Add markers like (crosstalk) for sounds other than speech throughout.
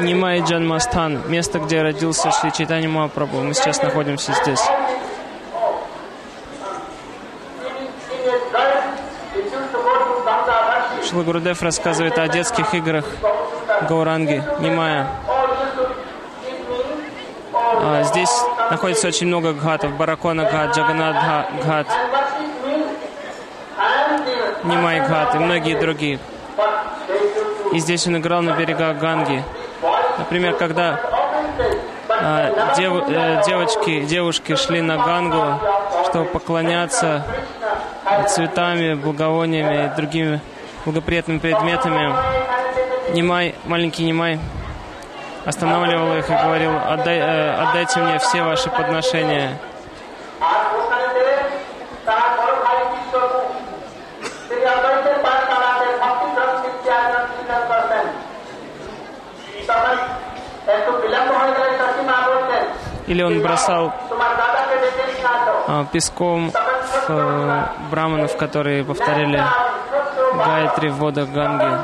Нимай Джанмастан, место, где родился Шри Чайтанья Махапрабху. Мы сейчас находимся здесь. Шила Гурудев рассказывает о детских играх Гауранги, Нимая. А, здесь находится очень много гхатов. Баракона гхат, Джаганат гхат, Нимай гхат и многие другие. И здесь он играл на берегах Ганги. Например, когда а, дев, э, девочки, девушки шли на Гангу, чтобы поклоняться цветами, благовониями и другими благоприятными предметами, Немай, маленький Немай, останавливал их и говорил, Отдай, э, отдайте мне все ваши подношения. Или он бросал а, песком в э, браманов, которые повторяли Гайтри в водах Ганги.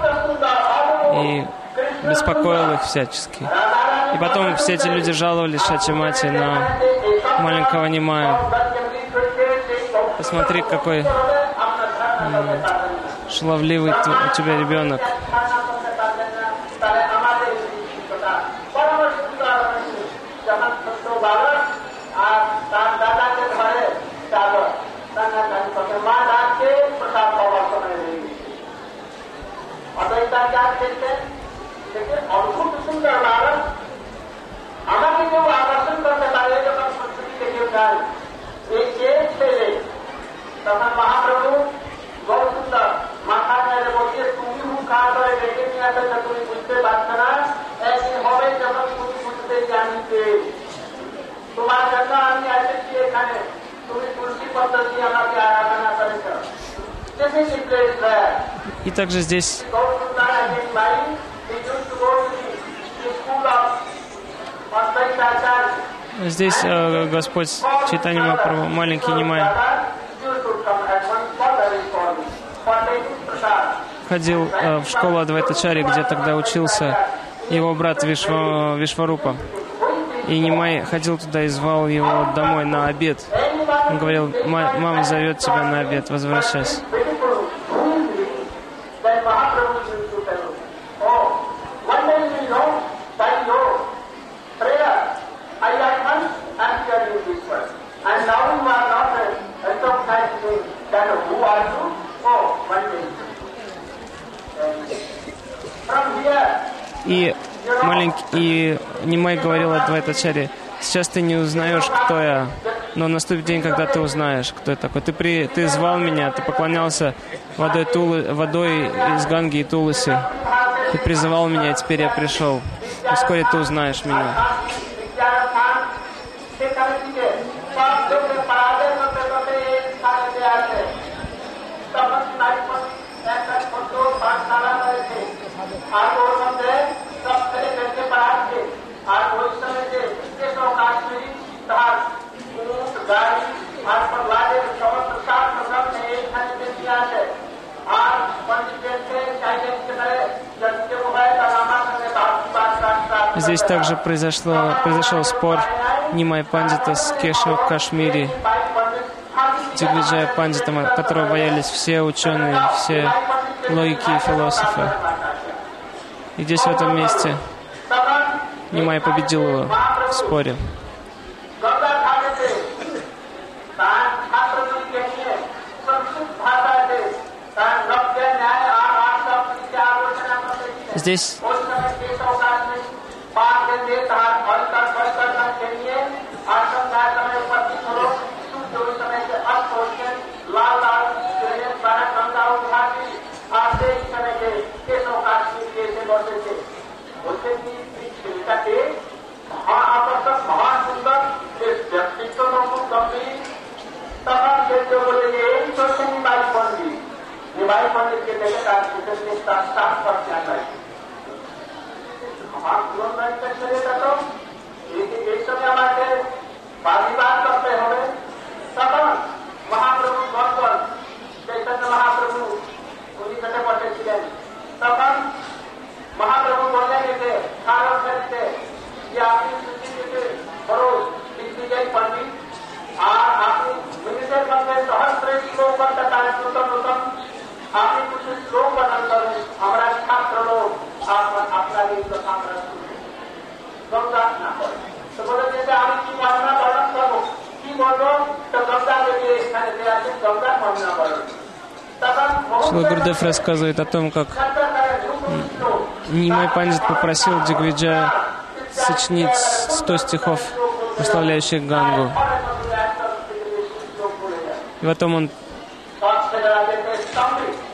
И беспокоил их всячески. И потом все эти люди жаловались Шачимати на маленького Нимая. Посмотри, какой шаловливый у тебя ребенок. देते हैं। लेकिन अद्भुत किस्म का उदाहरण हमारे जो आकर्षण करने वाले जब हम संस्कृति के देवदार ये एक खेले तथा महाप्रभु, बहुत सुंदर। माता ने बोलिए तुम ही हूँ कहा करे लेकिन यहाँ से जब तुम्हें मुझसे बात करा। ऐसे हमें जब हम कुछ मुझसे जानते तुम्हारा जन्म हमने ऐसे किए खाने तुम्हें तुलसी पत्र की हमारी आराधना करेगा। И также здесь Здесь э, Господь Читание Махапрабху, маленький Нимай, ходил э, в школу Адвайтачари, где тогда учился его брат Вишва, Вишварупа. И Нимай ходил туда и звал его домой на обед. Он говорил, мама зовет тебя на обед, возвращайся. И маленький, и Нимай говорил Адвайтачаре, сейчас ты не узнаешь, кто я, но наступит день, когда ты узнаешь, кто я такой. Ты, при, ты звал меня, ты поклонялся водой, тулы, водой из Ганги и Туласи. Ты призывал меня, и теперь я пришел. И вскоре ты узнаешь меня. আর Здесь также произошло, произошел спор Нимай Пандита с Кешо Кашмири, Тиглиджая Пандитом, которого боялись все ученые, все логики и философы. И здесь, в этом месте, Нимай победил его в. Здесь তখন সহ্য করলেন এই চলছেন নিবাই পণ্ডিত নিবাই পণ্ডিতকে দেখে তার সুখের তার সাত পার্সেন্ট লাগে আমার পুরনো একটা ছেলেটা তো এই সময় আমাকে বাজিবাদ করতে হবে তখন মহাপ্রভু গঙ্গল চৈতন্য মহাপ্রভু উনি কাছে বসেছিলেন তখন মহাপ্রভু বললেন এতে কারণ ক্ষেত্রে যে আপনি সুচিত করো দিগ্বিজয় পণ্ডিত নিমিষের মধ্যে সহস্রটি কৌকর্তা তার নূতন নূতন আপনি কিছু শ্লোক বর্ণন করুন আমরা ছাত্র লোক আপনার এই কথা আমরা শুনি গঙ্গাস না তো বলেছে যে আমি কি মহিমা বর্ণন করবো কি বলবো তো গঙ্গা দেবী এখানে দেওয়া আছে গঙ্গার মহিমা বলুন Шила Гурдев рассказывает о том, как Нимай Пандит попросил Дигвиджа сочинить 100 стихов, прославляющих Гангу. И потом он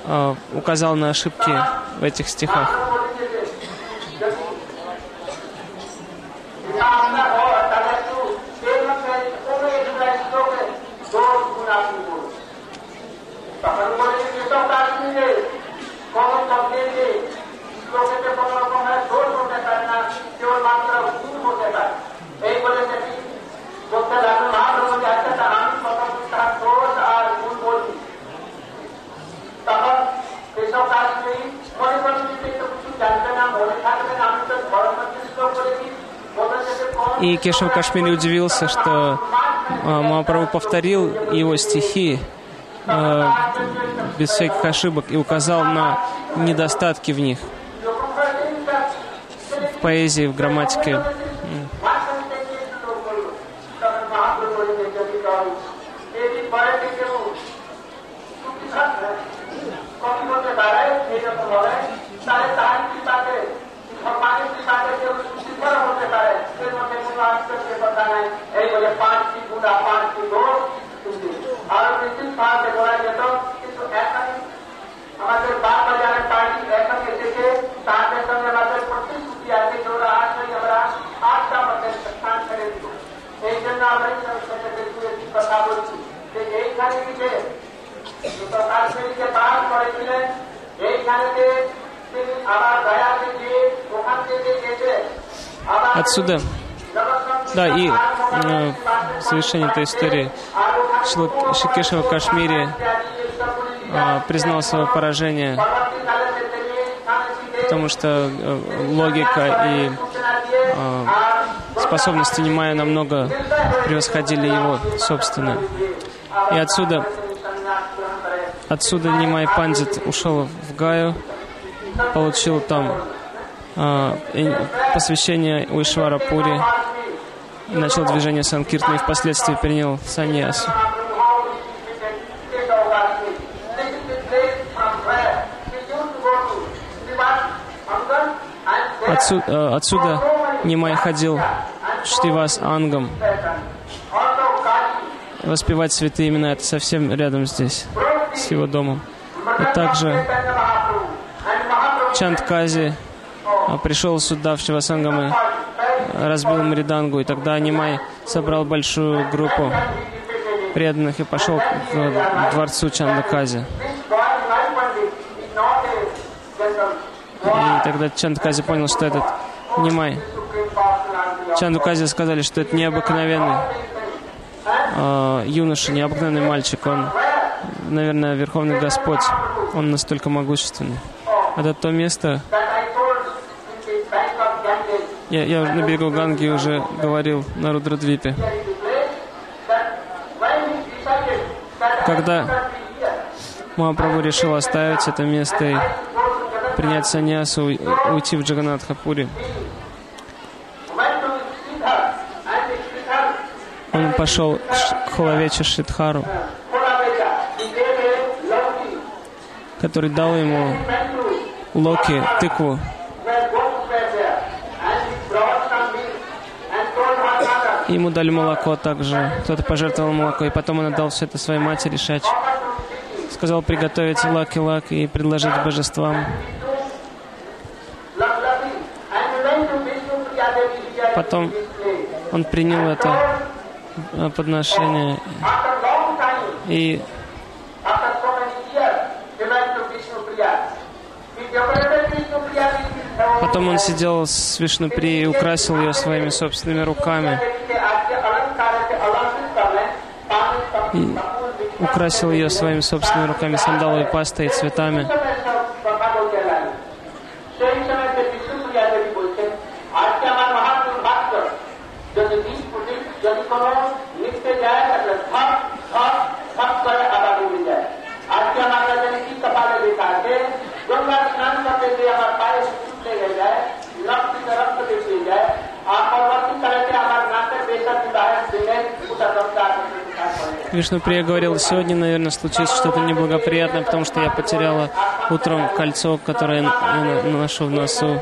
э, указал на ошибки в этих стихах. Кешев Кашмири удивился, что э, Махапрабху повторил его стихи э, без всяких ошибок и указал на недостатки в них, в поэзии, в грамматике. Отсюда, да, и э, в завершение этой истории Шикешева Кашмири э, признал свое поражение, потому что э, логика и э, способности Нимая намного превосходили его собственные. И отсюда, отсюда Нимай Пандит ушел в Гаю, получил там посвящение у Ишвара Пури, начал движение Санкиртана и впоследствии принял саньясу. Отсюда, э, отсюда Нимай ходил Штивас Ангам. Воспевать святые имена это совсем рядом здесь, с его домом. И также Чандкази а, пришел сюда в Шивасангам разбил Мридангу, и тогда Нимай собрал большую группу преданных и пошел к дворцу Чандакази. И тогда Чандкази понял, что этот Нимай. Чандукази сказали, что это необыкновенный э, юноша, необыкновенный мальчик. Он, наверное, Верховный Господь. Он настолько могущественный. Это то место, я, я на берегу Ганги уже говорил на Рудрадвипе. Когда Махапрабху решил оставить это место и принять саньясу, уй- уйти в Джаганатхапури, он пошел к Хулавечу Шидхару, который дал ему локи, тыкву, ему дали молоко также. Кто-то пожертвовал молоко. И потом он отдал все это своей матери Шач. Сказал приготовить лак-и-лак и предложить божествам. Потом он принял это э, подношение. И потом он сидел с Вишнуприей и украсил ее своими собственными руками. И украсил ее своими собственными руками, сандаловой пастой и цветами. Thank. Вишнуприя говорил, сегодня, наверное, случится что-то неблагоприятное, потому что я потеряла утром кольцо, которое я ношу в носу,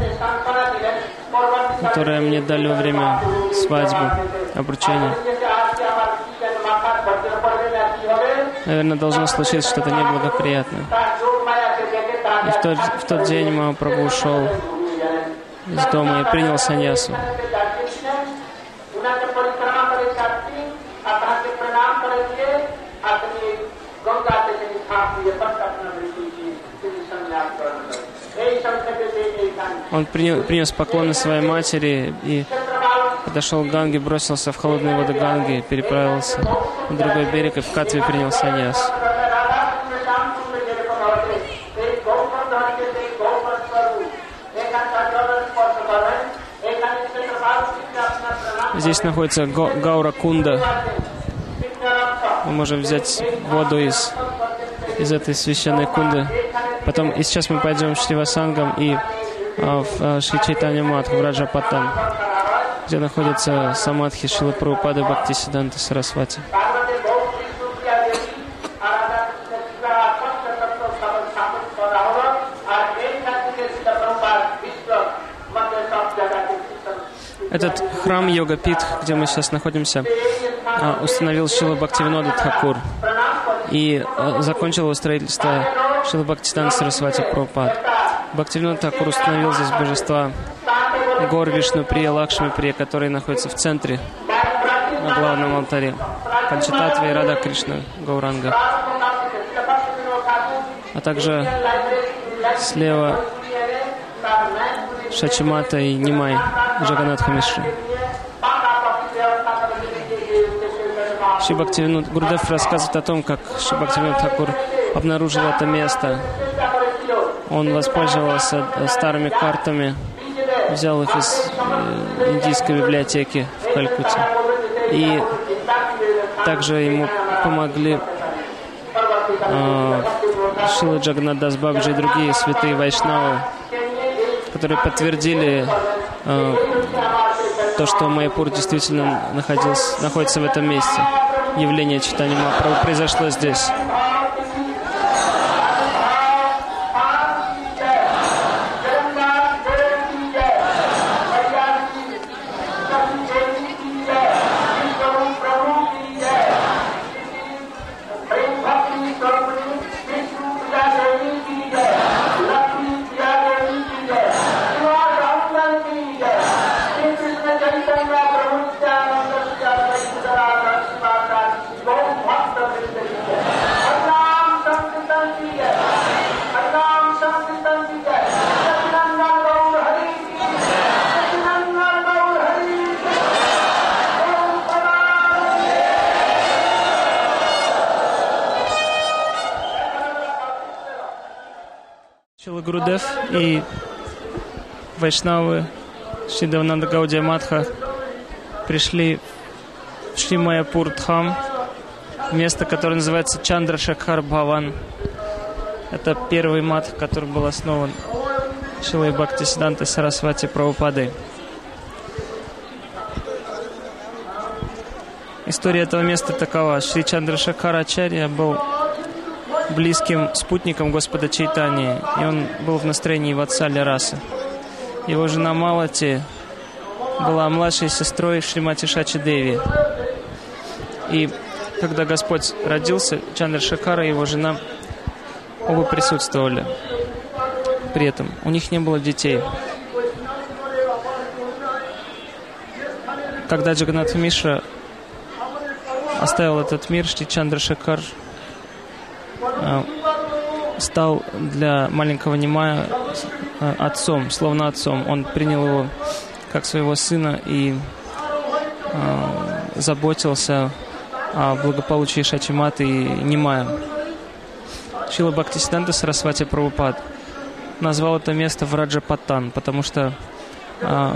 которое мне дали во время свадьбы, обручения. Наверное, должно случиться что-то неблагоприятное. И в тот, в тот день Махапрабху ушел из дома и принял саньясу. Он принес поклоны своей матери и подошел к Ганге, бросился в холодные воды Ганги, переправился на другой берег и в Катве принял саньяс. Здесь находится Гаура Кунда. Мы можем взять воду из, из этой священной кунды. Потом, и сейчас мы пойдем в Шривасангам и а, в а, Шри Чайтанья Матх, в Раджапатан, где находится Самадхи Шила Прабхупада Бхактисиданта Сарасвати. Этот храм Йога Пит, где мы сейчас находимся, а, установил Шила Бхактивинода Тхакур и а, закончил его строительство Шила Бхактистан Сарасвати Прабхупад. Бхактивинод Тхакур установил здесь божества гор Вишну Прия, Лакшми Прия, которые находятся в центре на главном алтаре. Панчататви и Рада Кришна Гауранга. А также слева Шачимата и Нимай Джаганатха Мишры. Шибактивинут Гурдев рассказывает о том, как Шибактивинут Хакур обнаружил это место. Он воспользовался старыми картами, взял их из э, индийской библиотеки в Калькутте. И также ему помогли э, Шила Джаганадас Бабджи и другие святые вайшнавы, которые подтвердили э, то, что Майяпур действительно находился, находится в этом месте. Явление читания Махапрабху произошло здесь. Гурудев и Вайшнавы Шидавнанда Гаудия Матха пришли в Шри Майяпур Дхам, место, которое называется Чандра Шакхар Бхаван. Это первый мат, который был основан Шилой Бхакти Сиданта Сарасвати Прабхупады. История этого места такова. Шри Чандра Ачарья был близким спутником Господа Чайтани, и он был в настроении Ватсали расы. Его жена Малати была младшей сестрой Шримати Шачи Деви. И когда Господь родился, Чандра Шакара и его жена оба присутствовали при этом. У них не было детей. Когда Джаганат Миша оставил этот мир, Шри Чандра Шакар стал для маленького Немая э, отцом, словно отцом. Он принял его как своего сына и э, заботился о благополучии Шачиматы и Немая. Шила Бхактисиданта Сарасвати Прабхупад назвал это место Враджапатан, потому что э,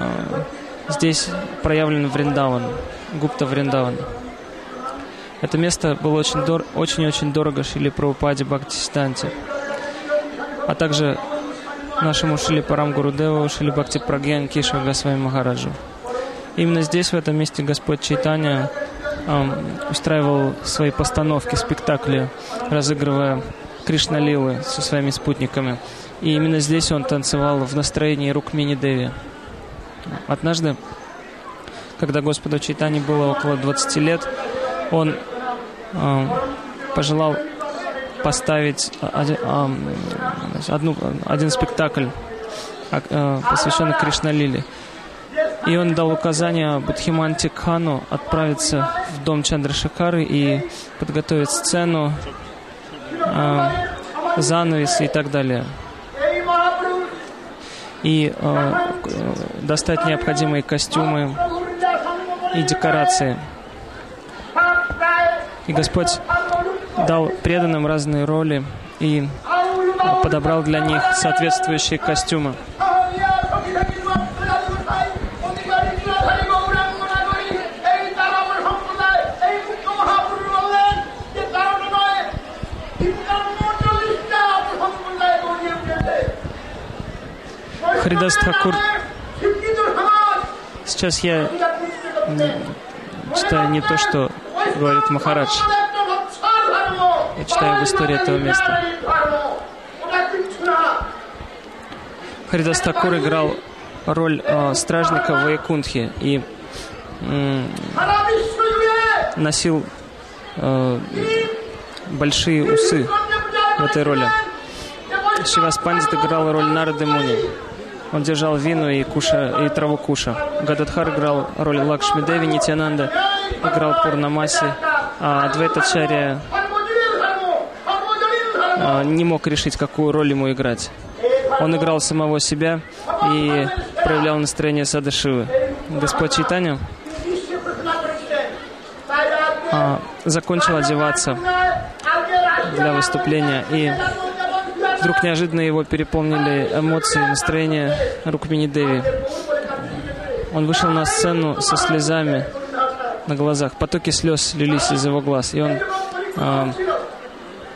здесь проявлен Вриндаван, Гупта Вриндаван. Это место было очень-очень дорого Шили Прабхупаде Бхактисиданте, а также нашему Шили Парам Гурудеву, Шили Бхакти Прагьян Киша Госвами Махараджу. Именно здесь, в этом месте, Господь Чайтаня устраивал свои постановки, спектакли, разыгрывая Кришна Лилы со своими спутниками. И именно здесь он танцевал в настроении Рукмини Деви. Однажды, когда Господу Чайтани было около 20 лет, он э, пожелал поставить один, э, одну, один спектакль, э, посвященный Кришна Лиле. И он дал указание Будхиманти Хану отправиться в дом Чандрашакары и подготовить сцену, э, занавес и так далее. И э, достать необходимые костюмы и декорации. И Господь дал преданным разные роли и подобрал для них соответствующие костюмы. Харидас Тхакур. Сейчас я читаю не то, что говорит Махарадж. Я читаю в истории этого места. Харидас Такур играл роль э, стражника в Вайкунтхе и э, носил э, большие усы в этой роли. Шивас Пандит играл роль Нарды Муни. Он держал вину и, куша, и траву куша. Гададхар играл роль Лакшми Деви, Нитянанда играл Пурнамаси, а Адвайтачарья а, не мог решить, какую роль ему играть. Он играл самого себя и проявлял настроение Садашивы. Господь Чайтаня а, закончил одеваться для выступления и Вдруг неожиданно его переполнили эмоции, настроение Рукмини Деви. Он вышел на сцену со слезами на глазах. Потоки слез лились из его глаз. И он э,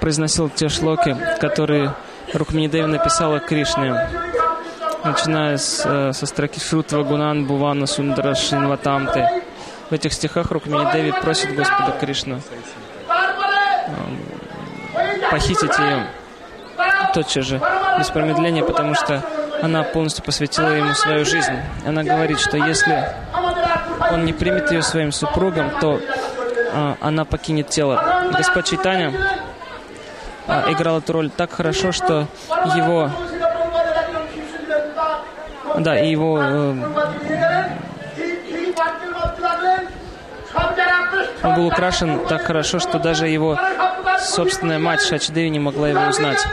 произносил те шлоки, которые Рукмини Деви написала Кришне. Начиная с, э, со строки Шутва Гунан Бувана Сундара Шинватамте. В этих стихах Рукмини просит Господа Кришну э, похитить ее тотчас же, без промедления, потому что она полностью посвятила ему свою жизнь. Она говорит, что если он не примет ее своим супругом, то а, она покинет тело. Господь Чайтаня а, играл эту роль так хорошо, что его... Да, и его... Э, он был украшен так хорошо, что даже его собственная мать Шачдеви не могла его узнать.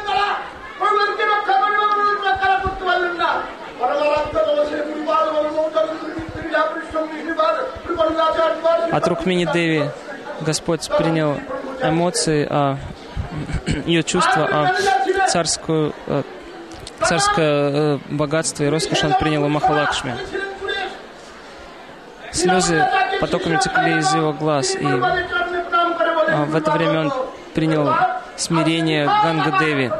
От Рукмини Деви Господь принял эмоции, а, ее чувства, а царскую, а, царское а, богатство и роскошь он принял у Махалакшми. Слезы потоками текли из его глаз, и а, в это время он принял смирение Ганга Деви.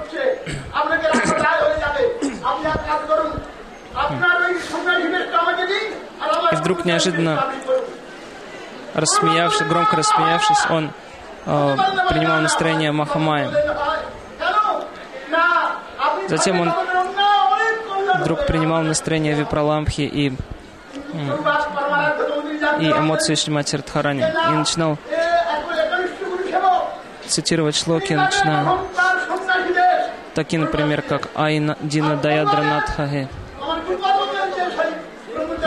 И вдруг неожиданно рассмеявшись, громко рассмеявшись, он э, принимал настроение Махамая. Затем он вдруг принимал настроение Випралампхи и, и эмоции Шримати Радхарани. И начинал цитировать шлоки, начиная такие, например, как Айна Дина Даядра Надхахе.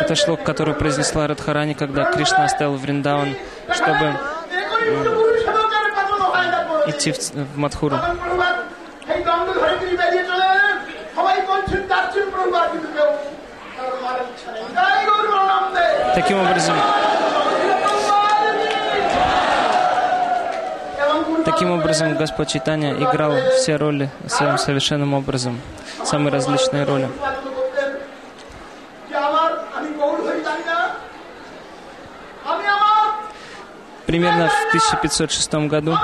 Это шлок, который произнесла Радхарани, когда Кришна оставил Вриндаван, чтобы идти в, в Мадхуру. Таким образом, Таким образом, Господь Читания играл все роли своим совершенным образом, самые различные роли. примерно в 1506 году.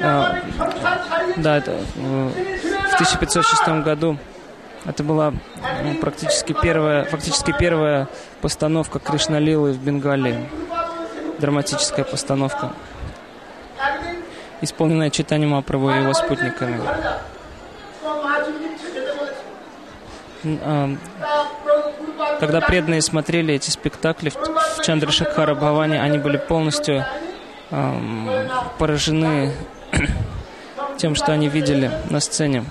А, да, это э, в 1506 году это была ну, практически первая, фактически первая постановка Кришналилы в Бенгалии. Драматическая постановка, исполненная читанием Мапрабу и его спутниками когда преданные смотрели эти спектакли в Чандрашакхара Бхаване, они были полностью поражены (clears throat) тем, что они видели на сцене.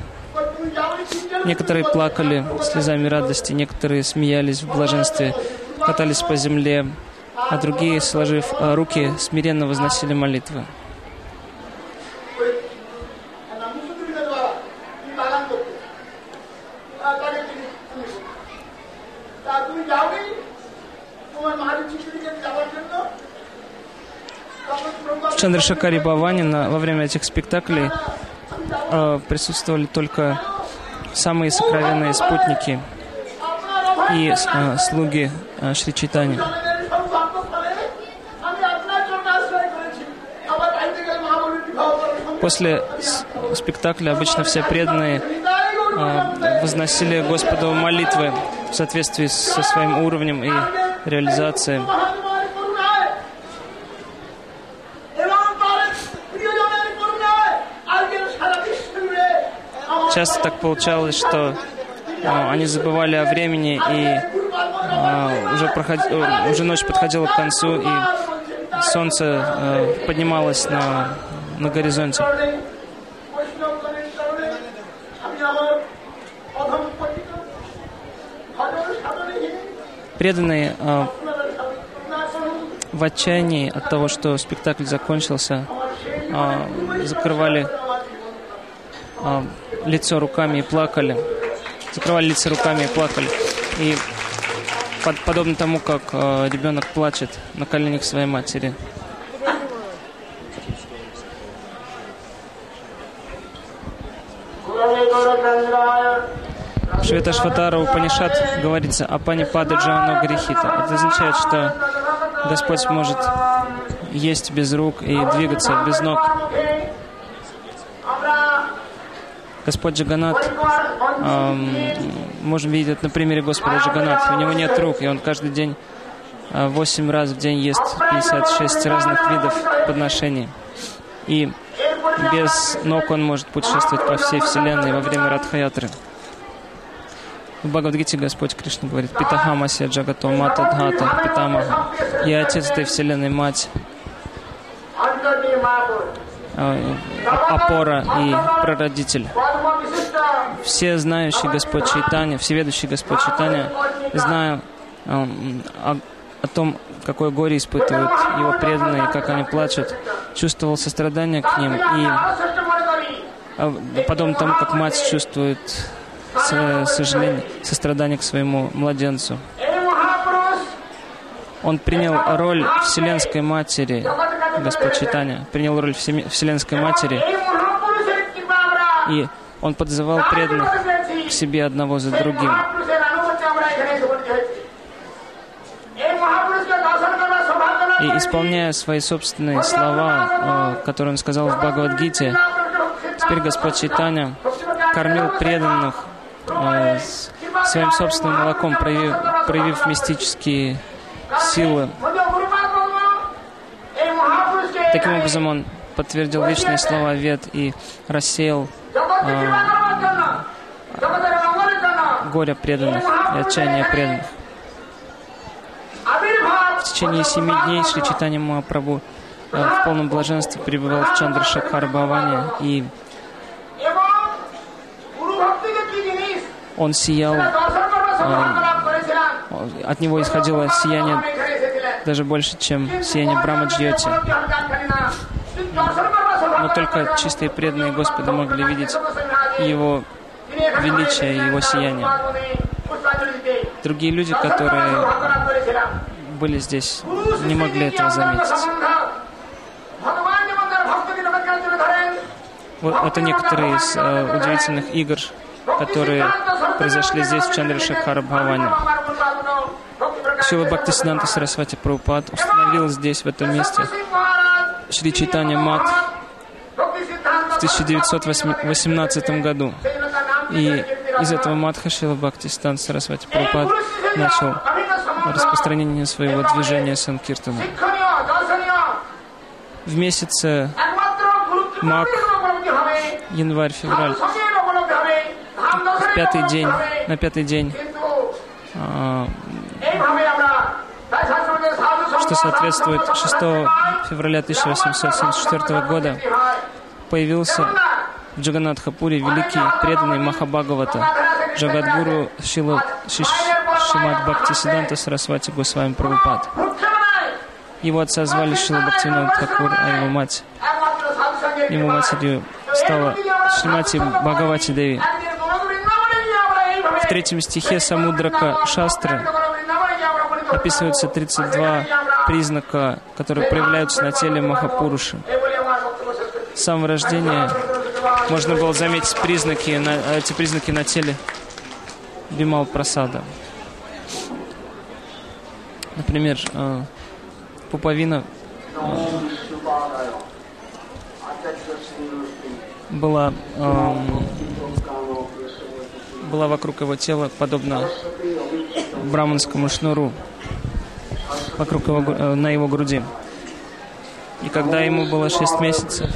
Некоторые плакали слезами радости, некоторые смеялись в блаженстве, катались по земле, а другие, сложив а, руки, смиренно возносили молитвы. Чандришакари Баванина во время этих спектаклей э, присутствовали только самые сокровенные спутники и э, слуги э, Шри Читани. После спектакля обычно все преданные э, возносили Господу молитвы в соответствии со своим уровнем и реализацией. часто так получалось, что э, они забывали о времени, и э, уже, проход... Э, уже ночь подходила к концу, и солнце э, поднималось на, на горизонте. Преданные э, в отчаянии от того, что спектакль закончился, э, закрывали э, лицо руками и плакали. Закрывали лица руками и плакали. И под- подобно тому, как а, ребенок плачет на коленях своей матери. В Шветашватара Упанишат говорится о панипада Джавано Грехита. Это означает, что Господь может есть без рук и двигаться без ног. Господь Джаганат, э, можем видеть это на примере Господа Джаганат. У него нет рук, и он каждый день, а, э, 8 раз в день ест 56 разных видов подношений. И без ног он может путешествовать по всей Вселенной во время Радхаятры. В Бхагавадгите Господь Кришна говорит «Питахамася джагато мата дхата питамаха» «Я отец этой вселенной, мать, а, а, опора и прародитель» все знающий Господь Чайтанья, всеведущий Господь читания зная о, о том, какое горе испытывают его преданные, как они плачут, чувствовал сострадание к ним и а, потом тому, как мать чувствует сожаление, сострадание к своему младенцу. Он принял роль Вселенской Матери, Господь Читания, принял роль Вселенской Матери и он подзывал преданных к себе одного за другим. И исполняя свои собственные слова, э, которые он сказал в Бхагавадгите, теперь Господь Читания кормил преданных э, своим собственным молоком, проявив, проявив мистические силы. Таким образом, он подтвердил вечные слова Вет и рассеял а, э, горя преданных и отчаяния преданных. В течение семи дней Шри Читани Махапрабху э, в полном блаженстве пребывал в Чандрашакхар Бхаване и он сиял, э, от него исходило сияние даже больше, чем сияние Брама Джьоти. Но только чистые преданные Господа могли видеть Его величие и Его сияние. Другие люди, которые были здесь, не могли этого заметить. Вот это некоторые из э, удивительных игр, которые произошли здесь, в Чандрашакхара Бхаване. Шила Бхактисиданта Сарасвати Прабхупад установил здесь, в этом месте, Шри Чайтанья Мат 1918 году. И из этого Мадха Шила Бхактистан Сарасвати Прабхупад начал распространение своего движения Санкиртана. В месяце Мак, январь-февраль, в пятый день, на пятый день, а, что соответствует 6 февраля 1874 года, появился в Джаганатхапуре великий преданный Махабхагавата, Джагадгуру Шила, Шиш, Шимат Бхакти Сиданта Сарасвати Госвами Прабхупад. Его отца звали Шила Бхактивинод Такур, а его мать, его матерью стала Шримати Бхагавати Деви. В третьем стихе Самудрака Шастры описываются 32 признака, которые проявляются на теле Махапуруши. С самого рождения можно было заметить признаки, на, эти признаки на теле Бимал Прасада. Например, э, пуповина э, была, э, была вокруг его тела, подобно браманскому шнуру вокруг его, э, на его груди. И когда ему было шесть месяцев,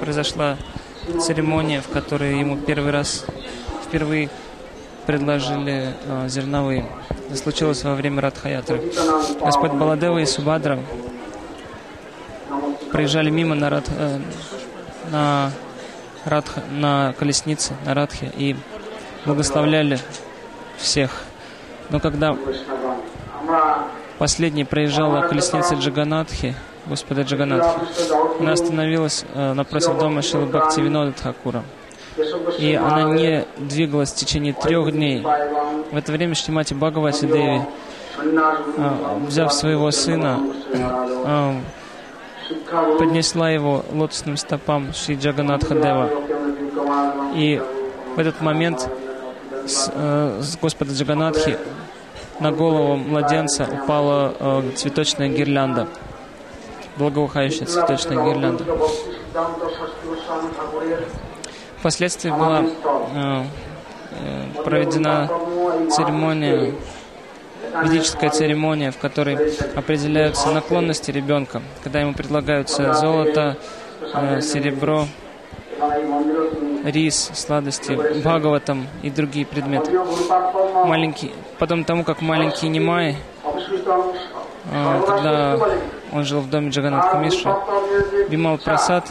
произошла церемония, в которой ему первый раз, впервые предложили э, зерновые. Это случилось во время Радхаятры. Господь Баладева и Субадра проезжали мимо на, Рад, э, на, Радха, на колеснице, на Радхе, и благословляли всех. Но когда последний проезжала колесница Джаганатхи, Господа Джаганатхи, она остановилась э, напротив дома Шилы Бхакти Винода Тхакура. И она не двигалась в течение трех дней. В это время Шримати Бхагавати Деви, э, взяв своего сына, э, поднесла его лотосным стопам Шри Джаганатха Дева. И в этот момент с, э, с Господа Джаганатхи на голову младенца упала э, цветочная гирлянда, благоухающая цветочная гирлянда. Впоследствии была э, э, проведена церемония, ведическая церемония, в которой определяются наклонности ребенка, когда ему предлагаются золото, э, серебро, рис, сладости, бхагаватам и другие предметы. Маленький, потом тому, как маленький Нимай, а, когда он жил в доме Джаганатха Миши, Бимал Прасад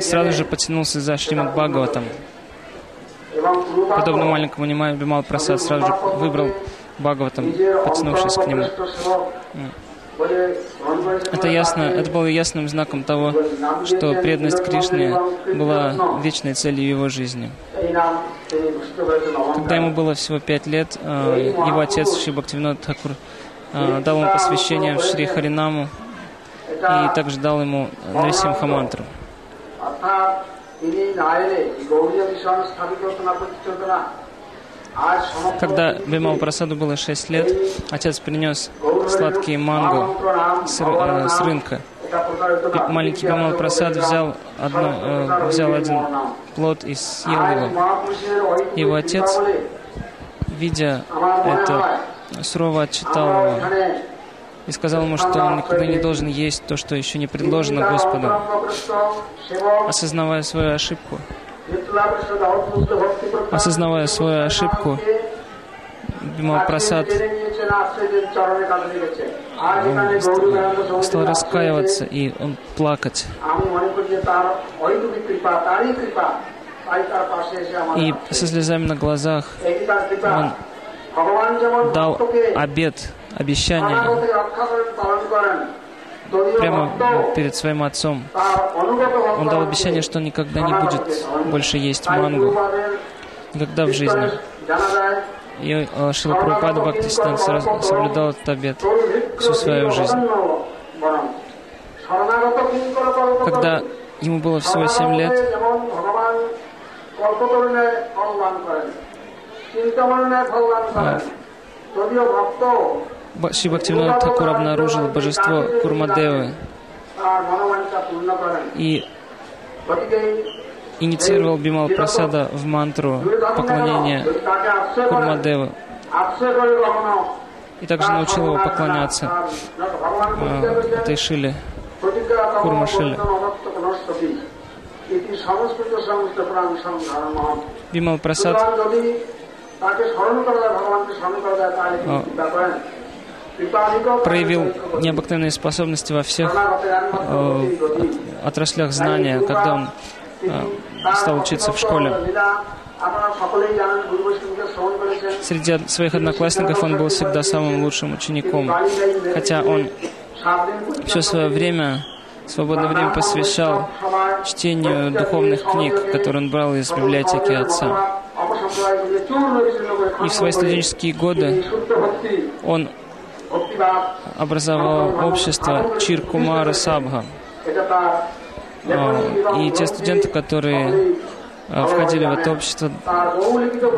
сразу же потянулся за Шримад Бхагаватом. Подобно маленькому Нимаю, Бимал Прасад сразу же выбрал Бхагаватам, потянувшись к нему. Это ясно, это было ясным знаком того, что преданность Кришне была вечной целью его жизни. Когда ему было всего пять лет, э, его отец Шри Бхактивинод Тхакур э, дал ему посвящение в Шри Харинаму и также дал ему Нарисимха мантру. Когда Бимал Прасаду было 6 лет, отец принес сладкие манго с, э, с рынка. И маленький Бимал Прасад взял, одно, э, взял один плод и съел его. Его отец, видя это, сурово отчитал его и сказал ему, что он никогда не должен есть то, что еще не предложено Господу. Осознавая свою ошибку, Осознавая свою ошибку, Бимал Прасад стал раскаиваться, и он плакать. И со слезами на глазах он дал обед, обещание прямо перед своим отцом. Он дал обещание, что никогда не будет больше есть мангу. Никогда в жизни. И э, Шила Прабхупада Бхактисидан соблюдал этот обет всю свою жизнь. Когда ему было всего семь лет, а, Шри Бхактивинод Такур обнаружил божество Курмадевы. И инициировал Бимал Прасада в мантру поклонения Курмадевы и также научил его поклоняться э, этой Шиле, Курма Шиле. Бимал Прасад проявил необыкновенные способности во всех э, отраслях знания, когда он э, стал учиться в школе. Среди своих одноклассников он был всегда самым лучшим учеником, хотя он все свое время, свободное время посвящал чтению духовных книг, которые он брал из библиотеки отца. И в свои студенческие годы он образовал общество Чиркумара Сабха. И те студенты, которые а, входили в это общество,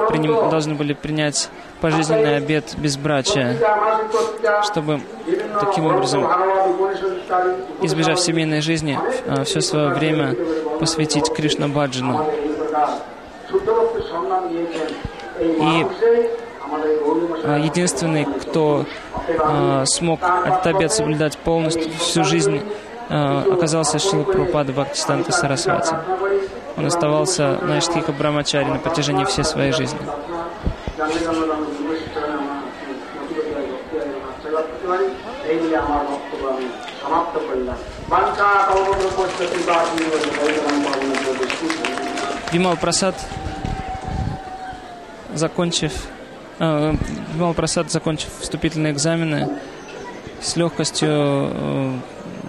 приним, должны были принять пожизненный обет безбрачия, чтобы таким образом, избежав семейной жизни, а, все свое время посвятить Кришна Баджану. И а, единственный, кто смог этот обет соблюдать полностью всю жизнь, оказался Шила Прабхупада Бхактистанта Сарасвати. Он оставался на Иштхика Брамачари на протяжении всей своей жизни. Бимал Прасад, закончив э, Бимал Прасад, закончив вступительные экзамены, с легкостью э,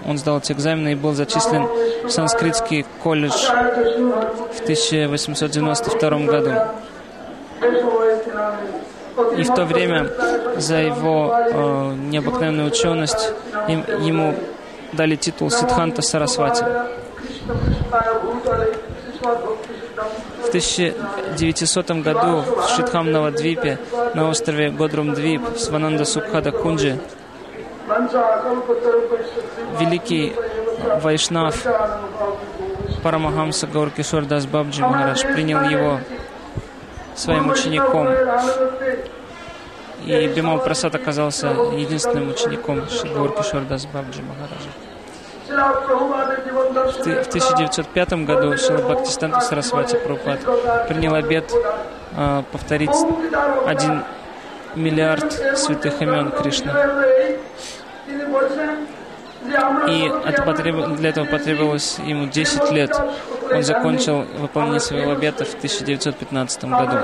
он сдал эти экзамены и был зачислен в санскритский колледж в 1892 году. И в то время за его э, необыкновенную ученость им, ему дали титул Сидханта Сарасвати. В 1900 году в Шридхам Навадвипе на острове Годрум-Двип Свананда Сукхада Кунджи великий Вайшнав Парамахамса Гауркишор Дас Бабаджи Махарадж принял его своим учеником. И Бимал Прасад оказался единственным учеником Шри Дас Бабаджи Махараджа. В 1905 году Шила Бхактистанта Сарасвати Прабхупад принял обет э, повторить один миллиард святых имен Кришны. И это потреб... для этого потребовалось ему 10 лет. Он закончил выполнение своего обета в 1915 году.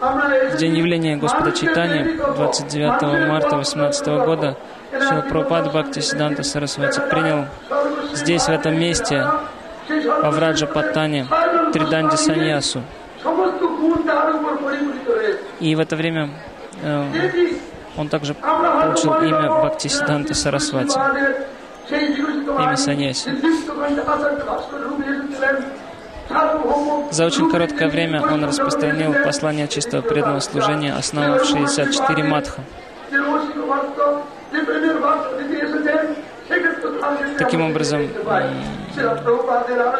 В день явления Господа Чайтани, 29 марта 18 года, Шила Прабхупад Бхакти Сиданта Сарасвати принял здесь, в этом месте, во Враджа Паттане, Триданди Саньясу. И в это время э, он также получил имя Бхактисиданта Сарасвати, имя Саньяси. За очень короткое время он распространил послание чистого преданного служения, основав 64 матха. Таким образом,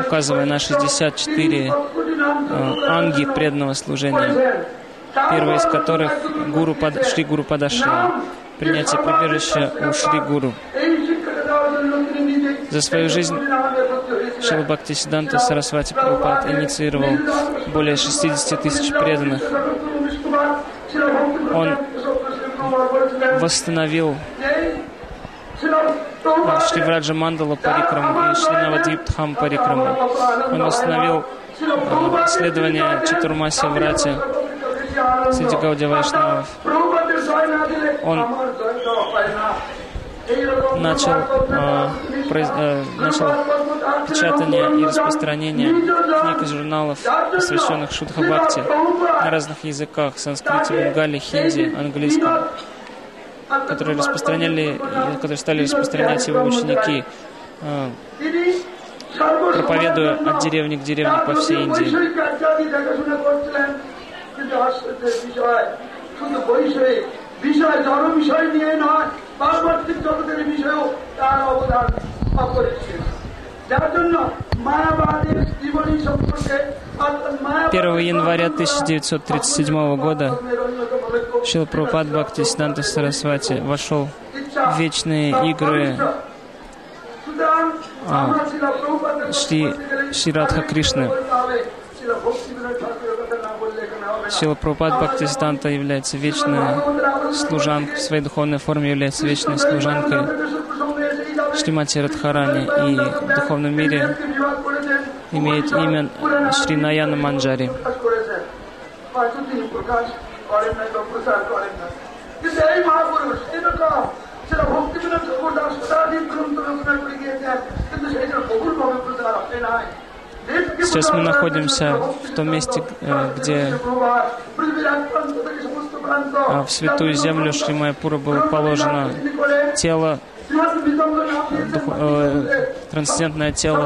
указывая на 64 э, анги преданного служения, первый из которых гуру под, Шри Гуру Падашри, принятие прибежища у Шри Гуру. За свою жизнь Шила Бхакти Сиданта Сарасвати Прабхупад инициировал более 60 тысяч преданных. Он восстановил Шри Враджа Мандала Парикраму и Шри Навадвиптхам Парикраму. Он восстановил э, следование Чатурмаси Врати среди Гаудия Вайшнавов. Он начал, э, произ, э, начал печатание и распространение книг и журналов, посвященных Шудхабхакти на разных языках, санскрите, бенгали, хинди, английском, которые распространяли, которые стали распространять его ученики, э, проповедуя от деревни к деревне по всей Индии. কিন্তু আশ্চর্যের বিষয় শুধু বৈষয়িক বিষয় জড় বিষয় নিয়ে নয় পার্বত্বিক জগতের বিষয়েও তার অবদান অপরিচ্ছেদ যার জন্য মায়াবাদের জীবনী সম্পর্কে অর্থাৎ মায়াবাদের 1 января 1937 года ধর্মের অন্যতম লক্ষ্য Шила Прабхупад Бхакти Сиданта Сарасвати вошел ইচ্ছা в вечные игры সুতরাং আ, আমরা ছিল প্রভুপাদের কথা Шри, বলতে গেলে Шри Радха Кришны. বলতে হবে, ছিল ভক্তিবিনোদ ঠাকুরের কথা না বললে এখানে হবে না। Шила Прабхупад Бхакти Сиданта является вечной служанкой, в своей духовной форме является вечной служанкой Шримати Радхарани и в духовном мире имеет имя Шри Наяна Манджари. Сейчас мы находимся в том месте, э, где э, в святую землю Шримайпура было положено тело дух- э, трансцендентное тело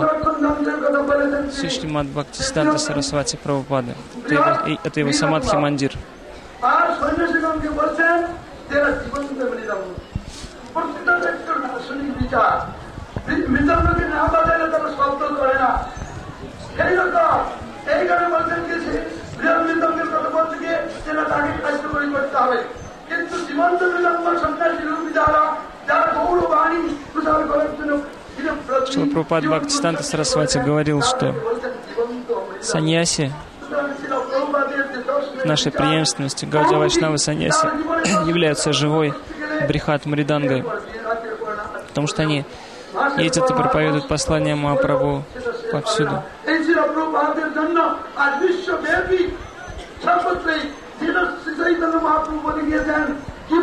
Шри Шримад Бхакти Сиданта Сарасвати Прабхупады. Это его, и- это его Самадхи Мандир. আর সন্ন্যাসীগণকে বলছেন যে এরা জীবন্ত মৃদঙ্গ প্রত্যেকটা ব্যক্তির দার্শনিক বিচার মৃ- মৃদঙ্গকে না বাজালে তারা শব্দ করে না সেই রকম এই কারণে বলছেন যে সে বৃহৎ মৃদঙ্গের কথা বলতে গিয়ে যেটা তাকে কার্যকরী করতে হবে কিন্তু জীবন্ত মৃদঙ্গ সন্ন্যাসী রূপী যারা Шилапрупад Бхактистанта Сарасвати говорил, что саньяси нашей преемственности Гаудия Вайшнавы Саньяси (clears throat) являются живой Брихат Мридангой, потому что они ездят и проповедуют послание Махапрабху повсюду. He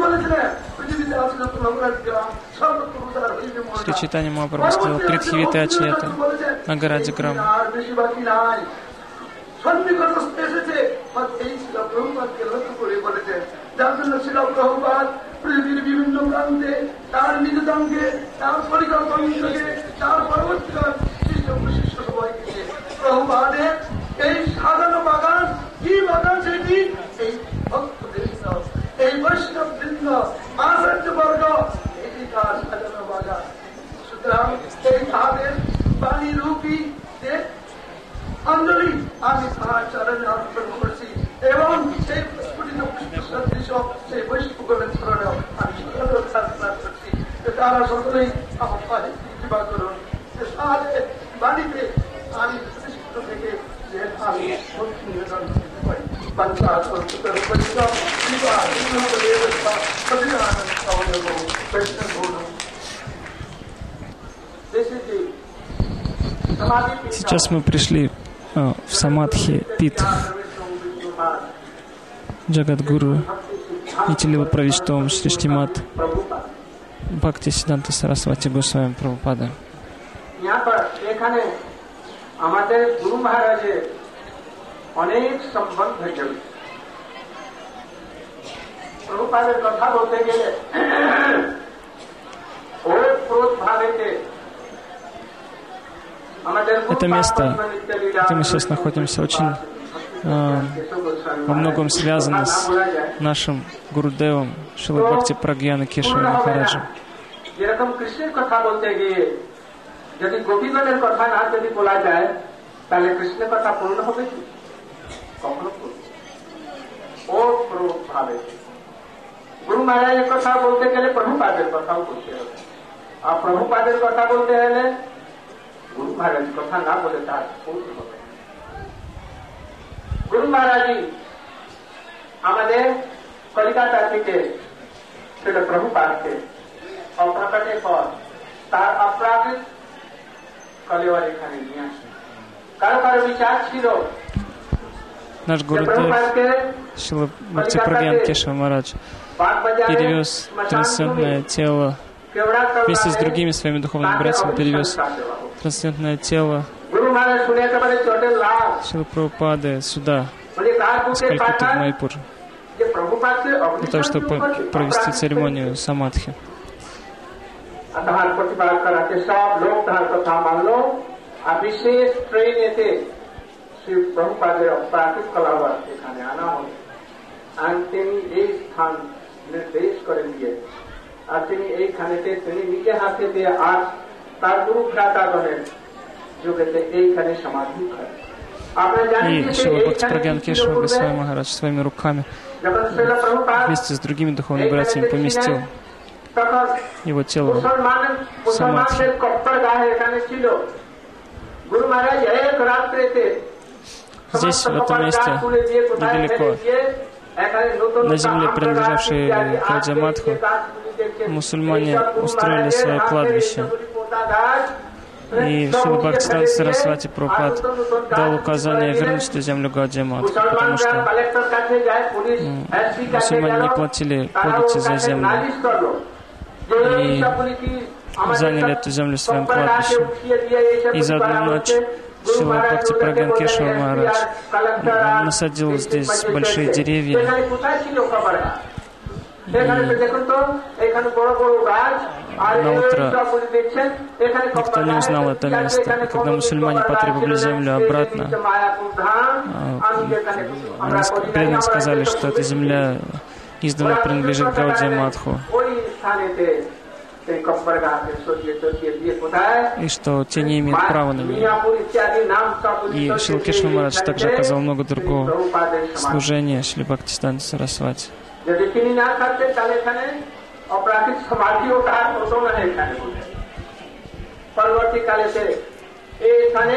ছিল প্রভুপাদের জন্য আজ বিশ্বব্যাপী সর্বত্রই যেটা শ্রী চৈতন্য মহাপ্রভু বলে গিয়েছেন কি বলেছিলেন পৃথিবীতে আছে যত নগরাজ গ্রাম সর্বত্র প্রচার হইবে মহারাজ। Шри Чайтанья Махапрабху сказал, «Притхивиты Ачета, Нагараджи Грам». আর বেশি বাকি নাই সন্নিকটস্থ এসেছে আর এই ছিল প্রভুপাদকে লক্ষ্য করে বলেছে যার জন্য ছিল প্রভুপাদ পৃথিবীর বিভিন্ন প্রান্তে তার নিজদাঙ্গে তার পরিকল্পনাকে তার পরবর্তীকাল শিষ্য প্রশিষ্য সবাইকে নিয়ে প্রভুপাদের এই সাজানো বাগান কি বাগান সেটি এই ভক্ত বৃন্দ এই বৈষ্ণব বৃন্দ আচার্য বর্গ, এটি তার সাজানো বাগান। সুতরাং এই তাদের বাণী রূপী অঞ্জলি আমি তাহার চরণে অর্পণ করছি এবং সেই প্রস্ফুটিত সেই বৈষ্ণবের চরণেও আমি প্রার্থনা করছি। তারা সকলেই আমার পায়ে কৃপা করুন। তাদের বাণীতে আমি প্রতিষ্ঠিত থেকে যে আমি নিবেদন করতে পারি। Сейчас мы пришли э, в Самадхи Пит. Джагадгуру Нитилива Правичтом Шриштимат Бхакти Сиданта Сарасвати Госвами Прабхупада. অনেক সম্বন্ধ জড়িত প্রভুপাদের কথা বলতে গেলে ও ক্রোধ ভাবেতে আমাদের Это место, где мы сейчас находимся, очень а, во многом связано с нашим Гурудевом Шила Бхакти Прагьяна Кешава Махараджем. যেরকম কৃষ্ণের কথা বলতে গিয়ে যদি গোপীগণের কথা না যদি বলা যায় তাহলে কৃষ্ণের কথা পূর্ণ হবে কি কখনো পূর্ণ হবে না। ও প্রভু ভাবে গুরু মহারাজের কথা বলতে গেলে প্রভুপাদের কথাও বলতে হবে আর প্রভুপাদের কথা বলতে হলে গুরু মহারাজের কথা না বলে তার পূর্ণ হবে না। গুরু মহারাজই আমাদের কলিকাতা থেকে সেটা প্রভুপাদকে অপ্রকটের পর তার অপ্রাকৃত কলেওয়ার এখানে নিয়ে আসে কারো কারো বিচার ছিল наш Гурудев Шила Бхактипрагьян Кеша Марадж перевез трансцендентное тело вместе с другими своими духовными братьями перевез трансцендентное тело. Шила Прабхупады сюда, из Калькутты в Майпур, для того, чтобы провести церемонию самадхи. अतः प्रतिपादक कराते सब लोग तथा कथा मान लो अभिषेक ट्रेन थे এতে শ্রী প্রভুপাদের অপ্রাকৃত কলাবার এখানে আনা হলো আর তিনি এই স্থান নির্দেশ করে দিয়ে আর তিনি এইখানেতে তিনি নিজে হাতে দিয়ে আজ তার গুরু ভ্রাতাগণের যুগেতে এইখানে সমাধি হয় আপনারা জানেন И যে Шила এইখানে Бхактипрагьян কি ছিল Кешава পূর্বে? Госвами Махарадж своими руками যখন শ্রীল প্রভুপাদ вместе с другими духовными এইখানে братьями ছিলেন, поместил তখন его тело মুসলমান মুসলমানদের здесь, в этом месте, недалеко, на земле, принадлежавшей Кадзаматху, мусульмане устроили свое кладбище. И Шила Бхактистан Сарасвати Прабхупад дал указание вернуть эту землю Гаджиматху, потому что мусульмане не платили подати за землю. И заняли эту землю своим кладбищем. И за одну ночь Шила Бхакти Праган Кешева Махарадж насадил здесь большие деревья. И на утро никто не узнал это место. И когда мусульмане потребовали землю обратно, а, они преданно сказали, что эта земля издавна принадлежит Гауде Мадху и что те не имеют права на нее. মিয়াপুর ইত্যাদি নাম সবগুলি И সরিয়ে Шилкеш দিয়ে Махарадж также এখানে оказал много শ্রী другого প্রভুপাদের সমাধি। служения Шри Бхактисиданта Сарасвати. যদি তিনি না থাকতেন তাহলে এখানে অপ্রাকৃত সমাধিও তার হতো না এখানে পরবর্তীকালেতে এইখানে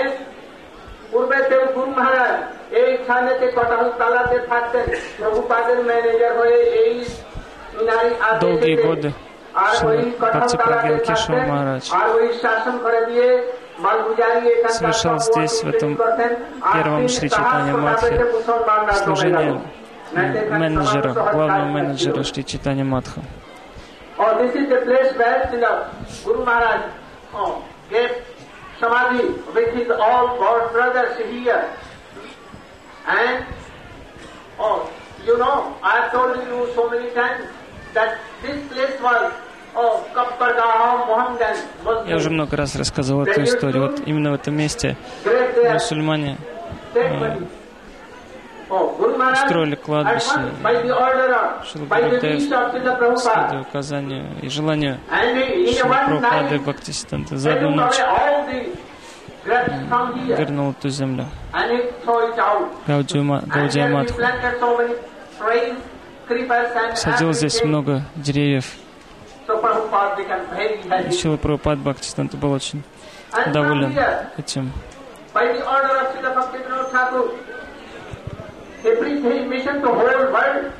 পূর্বেতে গুরু মহারাজ এইখানেতে কটাল তালাতে থাকতেন প্রভুপাদের ম্যানেজার হয়ে এই মিনারি আদেশেতে Бхактипрагьян Кешава Махарадж. Совершал здесь, в этом первом Шри Читане Матхе, служение менеджера, главного менеджера Шри Читане Матха. Samadhi with his all God brothers here. And, oh, you know, I told you so many times, oh, Я уже много раз рассказывал эту историю. Вот именно в этом месте мусульмане. Oh, устроили at кладбище. once, by the order of, Шрила by the Гурудев, wish of Srila Prabhupada, следуя указанию и желанию night, Бхактисиданта за одну ночь вернул эту землю. and it throw it out. Гаудия, Ма- And Гаудия here we Матху. Садил здесь много деревьев. И. Шила Прабхупад Бхактисиданта был очень доволен этим.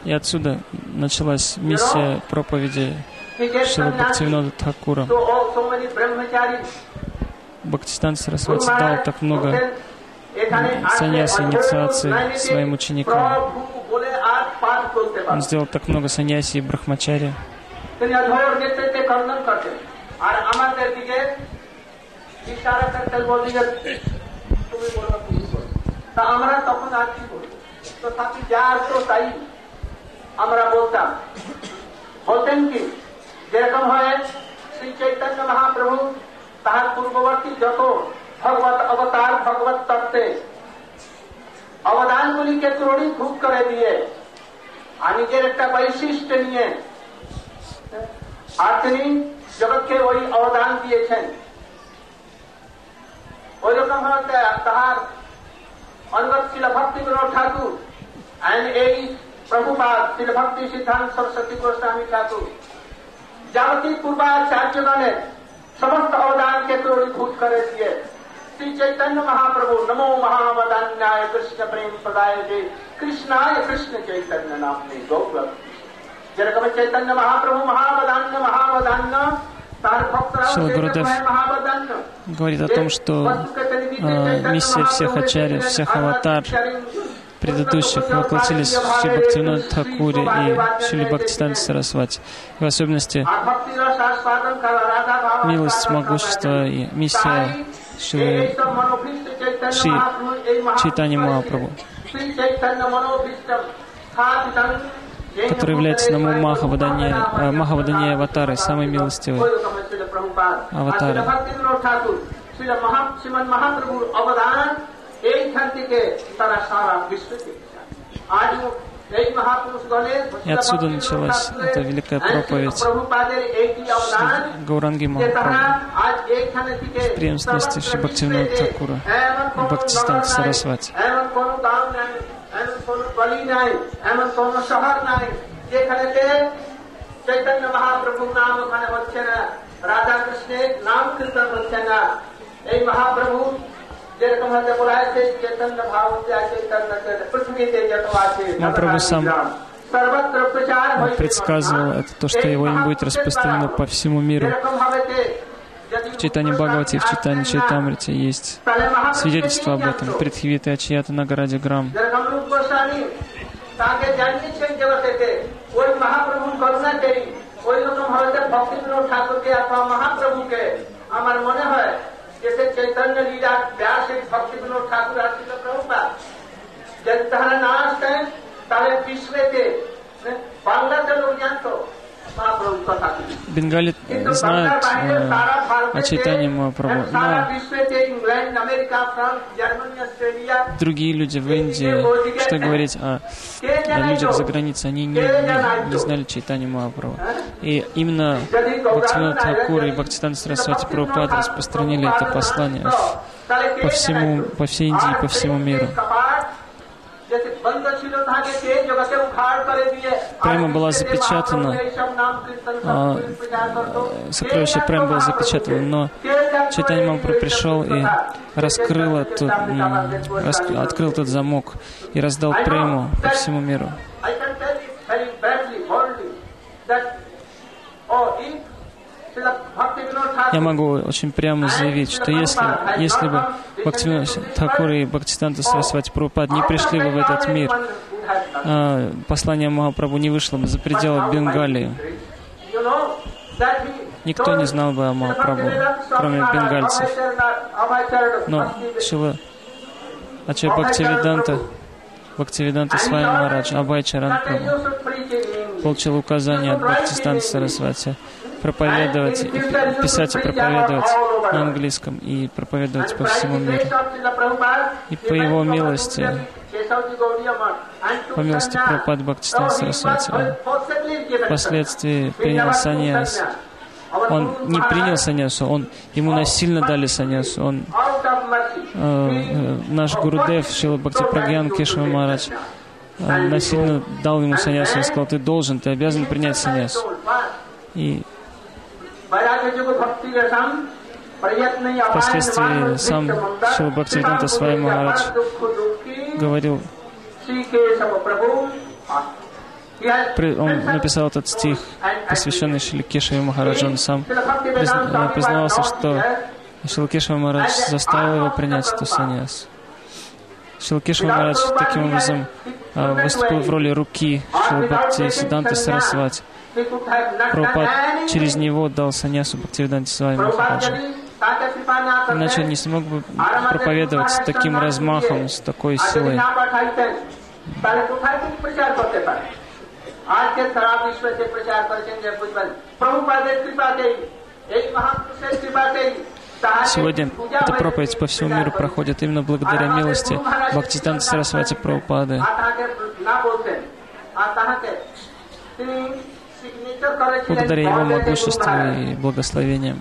И отсюда началась миссия проповеди Шила Бхактивинода Тхакура. Guru Сарасвати дал так много বলতেন, এখানে আসে саньяси, অধ্যয়ন инициации লাইনেতে своим ученикам. প্রভু বলে আর পাঠ করতে Он পারে сделал так много саньяси и брахмачари. তিনি অধর নেতৃত্বে খণ্ডন করতেন আর আমাদের দিকে ইশারা করতেন বলতে যে তুমি বলো তুমি বলো তা আমরা তখন আর কি করবো তো সাথী যার তো তাই আমরা বলতাম বলতেন কি যেরকম হয় শ্রী চৈতন্য মহাপ্রভু তাহার পূর্ববর্তী যত ভগবত অবতার ভগবত তত্ত্বে অবদানগুলিকে ত্রণীভূত করে দিয়ে আর নিজের একটা বৈশিষ্ট্য নিয়ে আর তিনি জগৎকে ওই অবদান দিয়েছেন ওই রকম হতে তাহার অনগত ছিল ভক্তি বিনোদ ঠাকুর অ্যান্ড এই প্রভুপাদ ছিল ভক্তি সিদ্ধান্ত সরস্বতী গোস্বামী ঠাকুর যাবতীয় পূর্বাচার্যগণের সমস্ত অবদানকে ত্রণীভূত করে দিয়ে श्री चैतन्य महाप्रभु नमो महावदान्याय कृष्ण प्रेम प्रदाय दे कृष्णाय कृष्ण चैतन्य नाम गौरव जगम चैतन्य महाप्रभु महावदान्य महावदान्य। говорит о том, что э, миссия всех ачарьев, всех аватар предыдущих воплотились в Шри Бхактивинод Хакуре и Шри Бхактистан Сарасвати. И в особенности милость, могущество и миссия Шри Шри Чайтани Махапрабху, который является Наму Махавадане, э, Махавадане Аватарой, самой милостивой аватарой. মহাপ্রভুর অবদান এইখান থেকে তারা সারা বিশ্বকে আজও И отсюда началась эта великая проповедь Гауранги Махапрабху в преемственности Шибхактивина Такура и Бхактистан Сарасвати. চৈতন্য মহাপ্রভুর নাম ওখানে হচ্ছে না রাধা কৃষ্ণের নাম কীর্তন হচ্ছে না এই মহাপ্রভু যেরকম হতে বলা আছে চৈতন্য ভাব চৈতন্য পৃথিবীতে যত আছে Махапрабху сам সর্বত্র প্রচার Он предсказывал это, то, что его им будет распространено по всему миру. В читании Бхагавати и в читании Чайтамрити есть свидетельство об этом. Притхивита Ачията Нагаради Грам. যেরকম রূপ গোস্বামী তাকে জানিয়েছেন জগতেতে ওই মহাপ্রভুর করুণাতেই ওই রকম হয়তো ভক্তিবিনোদ ঠাকুরকে অথবা মহাপ্রভুকে আমার মনে হয় जैसे चैतन्य लीला व्यास भक्ति विनोद ठाकुर आशील प्रभुपाद जब तहरा नाश है तारे पिछले थे। बांग्ला के लोग जानते Бенгали знают о читании Махапрабху, но другие люди в Индии, что говорить о, о людях за границей, они не, не, не знали читания Махапрабху. И именно Бхактивинод Тхакур и Бхактистан Сарасвати Прабхупад распространили это послание по всему, по всей Индии, по всему миру. Према была запечатана, а, Сокровище Прем было запечатано, но Чайтанья Махапрабху пришел и раскрыл, эту, м, рас- открыл этот замок и раздал прему по всему миру. Я могу очень прямо заявить, что если, если бы Бхактивинод Тхакур и Бхактистанда Сарасвати Прабхупад не пришли бы в этот мир, а, послание Махапрабху не вышло бы за пределы Бенгалии. Никто не знал бы о Махапрабху, кроме бенгальцев. Но Шила Ачай Бхактивиданта, Бхактивиданта Свами Марадж, Абай Чаран Прабху получил указание от Бхактистана Сарасвати проповедовать, и пи- писать и проповедовать на английском и проповедовать по всему миру. И по его милости, по милости Прабхупад Бхактистана Сарасвати, впоследствии принял саньяс. Он не принял саньясу, он, ему насильно дали саньясу. Он, э, э, наш Гурудев Шила Бхакти Прагьян Кешава Марадж э, насильно дал ему саньясу и сказал, ты должен, ты обязан принять саньясу. И Впоследствии сам Шила Бхактивиданта Свай Махарадж говорил, он написал этот стих, посвященный Шиликешеве Махараджу. Он сам призна- признавался, что Шилакешева Махарадж заставил его принять эту саньяс. Шилакешева Махарадж таким образом э, выступил в роли руки Шилабхакти Сиданты Сарасвати. Прабхупад через него дал саньясу Бхактивиданте Свами Махараджу. Иначе он не смог бы проповедовать с таким размахом, с такой силой. આજે ખરાબ વિશ્વ છે પ્રચાર કરશે જયપુજબલ પ્રભુપાદે કૃપા થઈ એ મહાપુરુષે કૃપા થઈ Сегодня эта проповедь по всему миру проходит именно благодаря милости Бхактитан Сарасвати Прабхупады. Благодаря его могуществу и благословениям.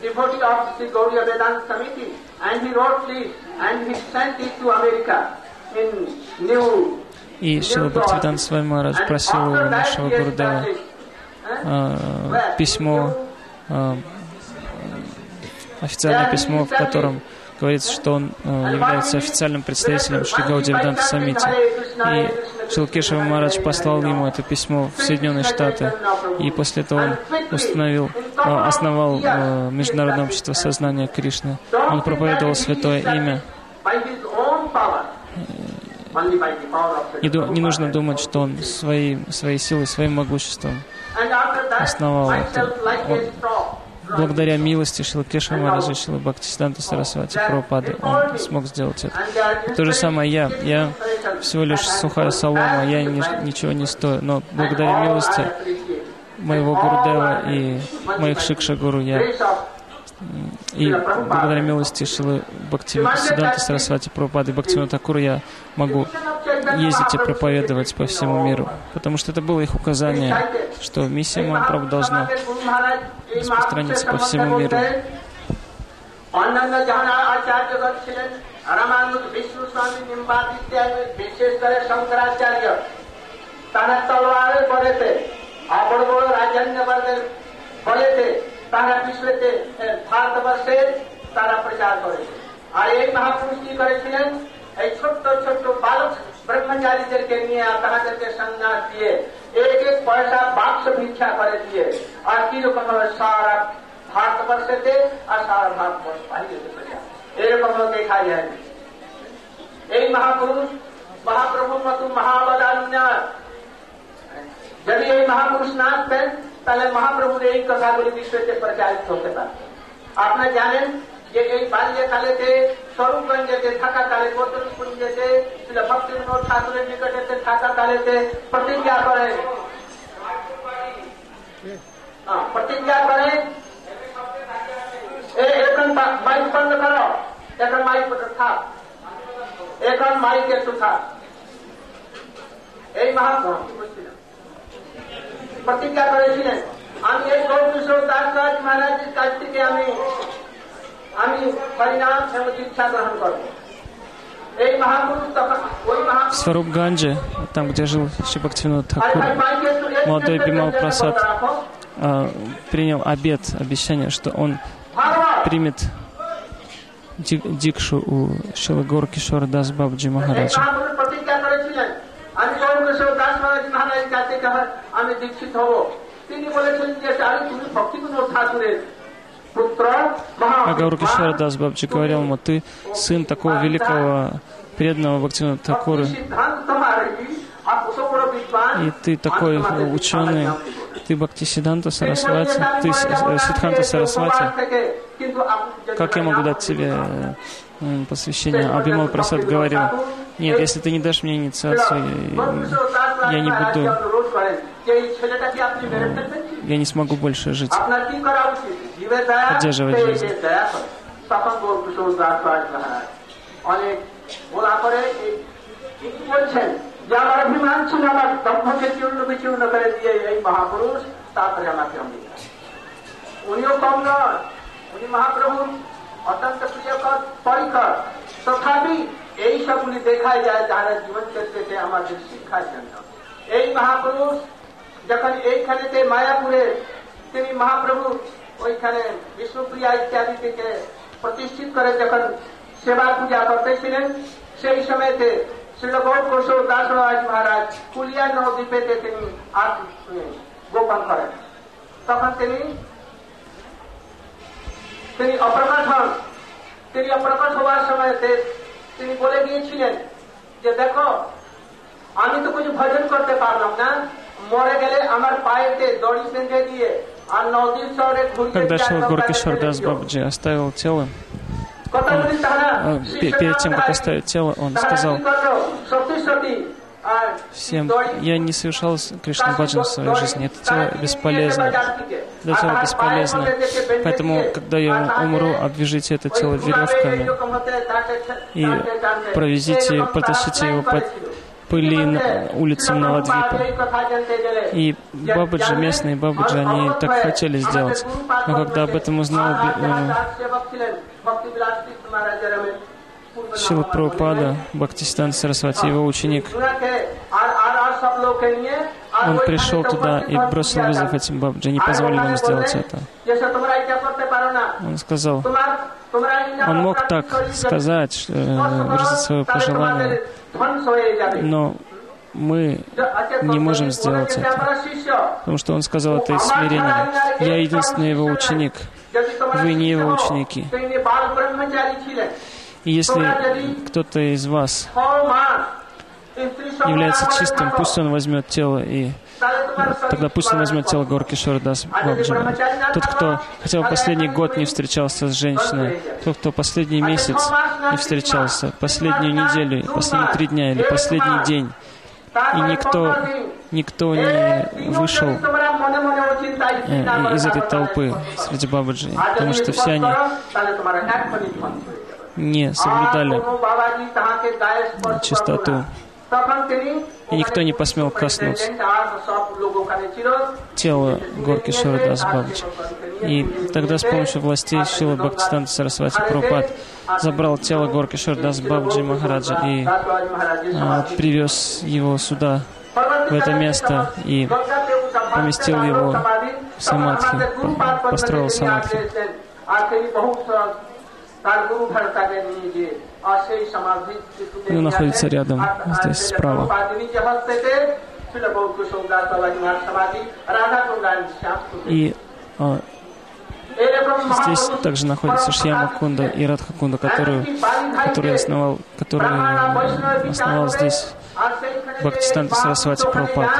Devotee of Sri Gauriya Vedanta Committee и Шила Бхактивиданта Свами Махарадж просил у нашего Гурудева а, письмо, а, официальное письмо, в котором говорится, что он а, является официальным представителем Шри Гауди Веданта Самити. И Шилкешева Махарадж послал ему это письмо в Соединенные Штаты. И после этого он установил, а, основал а, Международное общество сознания Кришны. Он проповедовал святое имя. Не, не нужно думать, что он своей, своей силой, своим могуществом, основал это. Он-. Благодаря милости Шилакеша Мараджа, Шила Бхактисиданта Сарасвати Прабхупады, он смог сделать это. То же самое я. Я всего лишь сухая солома, я ни- ничего не стою, но благодаря милости моего Гурудева и моих Шикша Гуру я И благодаря милости Шилы Бхакти Сиданта Сарасвати Прабхупады и Бхактивина Такура я могу ездить и проповедовать по всему миру. Потому что это было их указание, что миссия Махапрабху должна распространиться по всему миру. অন্যান্য যারা আচার্যগণ ছিলেন রামানুজ বিষ্ণু স্বামী নিম্বাদ ইত্যাদি বিশেষ করে শঙ্করাচার্য তারা তলোয়ারে বলেতে আর বড় বড় রাজন্যবর্গের বলেতে তারা বিশ্বতে এ, ভারতবর্ষে তারা প্রচার করেছে আর এই মহাপুরুষ কি করেছিলেন এই ছোট্ট ছোট্ট বালক ब्रह्मचारी जर के लिए कहा जर के संन्यास दिए। एक एक पैसा बाप से भिक्षा करे दिए। और की रकम सारा भारतवर्ष थे और सारा भारत भारतवर्ष पाई ये रकम देखा जाए। यही महापुरुष, महाप्रभु मतु महावदान्य। जब यही महापुरुष नाथ थे, पहले महाप्रभु ने एक कथा गुरु विश्व से प्रचारित होते था। आपने जाने? জানেন যে এই বাল্যকালেতে স্বরূপগঞ্জেতে থাকা কালে কৌতলপুঞ্জেতে ভক্তি বিনোদ ঠাকুরের নিকটেতে থাকা কালেতে প্রতিজ্ঞা করেন হ্যাঁ, প্রতিজ্ঞা করেন এ- এখন বা- মাইক বন্ধ করো এখন মাইক থাক এখন মাইক একটু থাক এই মহাপ্রভু প্রতিজ্ঞা করেছিলেন আমি এই গৌরকিশোর দাসরাজ মহারাজের কাছ থেকে আমি В মহাপুরুষ Сваруб Ганджи, там, где жил Шибхактивинод Такур, молодой Бимал Прасад а, принял обет, обещание, что он примет ди- дикшу у Шилагор Кишора Дас Бабджи Махараджа. মহাপুরুষ প্রতিজ্ঞা করেছিলেন আমি গৌরকিশোর দাস মহারাজ মহারাজের কাছ থেকে আমি দীক্ষিত হব তিনি বলেছিলেন যে আমি তুমি ভক্তিবিনোদ ঠাকুরের Агаврукишвара Дасбабджи говорил ему, ты сын такого великого преданного Бхактина Такуры, и ты такой ну, ученый, ты Бхактисиданта Сарасвати, ты Сидханта Сарасвати, как я могу дать тебе э, посвящение? Абимал Прасад говорил, нет, если ты не дашь мне инициацию, я не буду, я не смогу больше жить. আপনার কি করা উচিত জীবে দয়া Поддерживать পেয়ে жизнь. যে দয়া করে। তখন গৌরকিশোর দাস মহারাজ অনেক বলা করে এই- তিনি বলছেন যে আমার অভিমান ছিল আমার দম্ভকে চূর্ণ বিচূর্ণ করে দিয়ে এই মহাপুরুষ তারপরে আমাকে অঙ্গীকার উনিও কম নয় উনি মহাপ্রভু অত্যন্ত প্রিয়কর পরিকর তথাপি এই সবগুলি দেখাই যায় যারা জীবন ক্ষেত্রে আমাদের শিক্ষার জন্য এই মহাপুরুষ যখন এইখানেতে মায়াপুরে তিনি মহাপ্রভু ওইখানে বিষ্ণুপ্রিয়া ইত্যাদি থেকে প্রতিষ্ঠিত করে যখন সেবা পূজা করতেছিলেন সেই সময়তে শ্রীল কৌশল দাসরাজ মহারাজ কুলিয়া নদীপেতে তিনি গোপন করেন, তখন তিনি তিনি অপ্রকাশ হন। তিনি অপ্রকাশ হওয়ার সময়তে তিনি বলে দিয়েছিলেন যে, দেখো, আমি তো কিছু ভজন করতে পারলাম না। মরে গেলে আমার পায়েতে দড়ি বেঁধে দিয়ে Когда Шила Горкишар Дас Бабаджи оставил тело, он, а, перед тем, как оставить тело, он сказал всем, я не совершал Кришна Баджан в своей жизни, это тело бесполезно, это тело бесполезно, поэтому, когда я умру, обвяжите это тело веревками и провезите, протащите его под пыли на улицам Навадвипа. И Бабаджи, местные Бабаджи, они так хотели сделать. Но когда об этом узнал Би- э, Шила Прабхупада, Бхактистан Сарасвати, его ученик, он пришел туда и бросил вызов этим Бабаджи, не позволил им сделать это. Он сказал, он мог так сказать, э, выразить свое пожелание, но мы не можем сделать это. Потому что он сказал это из смирения. Я единственный его ученик. Вы не его ученики. И если кто-то из вас является чистым, пусть он возьмет тело и Тогда пусть он возьмет тело Горки Шордас Бабджана. Тот, кто хотя бы последний год не встречался с женщиной, тот, кто последний месяц не встречался, последнюю неделю, последние три дня или последний день, и никто, никто не вышел э, из этой толпы среди Бабаджи, потому что все они не соблюдали чистоту и никто не посмел коснуться тела горки Шурдас Бабджи. И тогда с помощью властей Шилы Бхактистан Сарасвати Прабхупад забрал тело горки Шурдас Бабджи Махараджа и а, привез его сюда, в это место, и поместил его в самадхи, построил самадхи. Он находится рядом, здесь справа. И а, здесь также находится Шьяма Кунда и Радха Кунда, которую, которую основал, который основал здесь Бхактистан Сарасвати Прабхупад.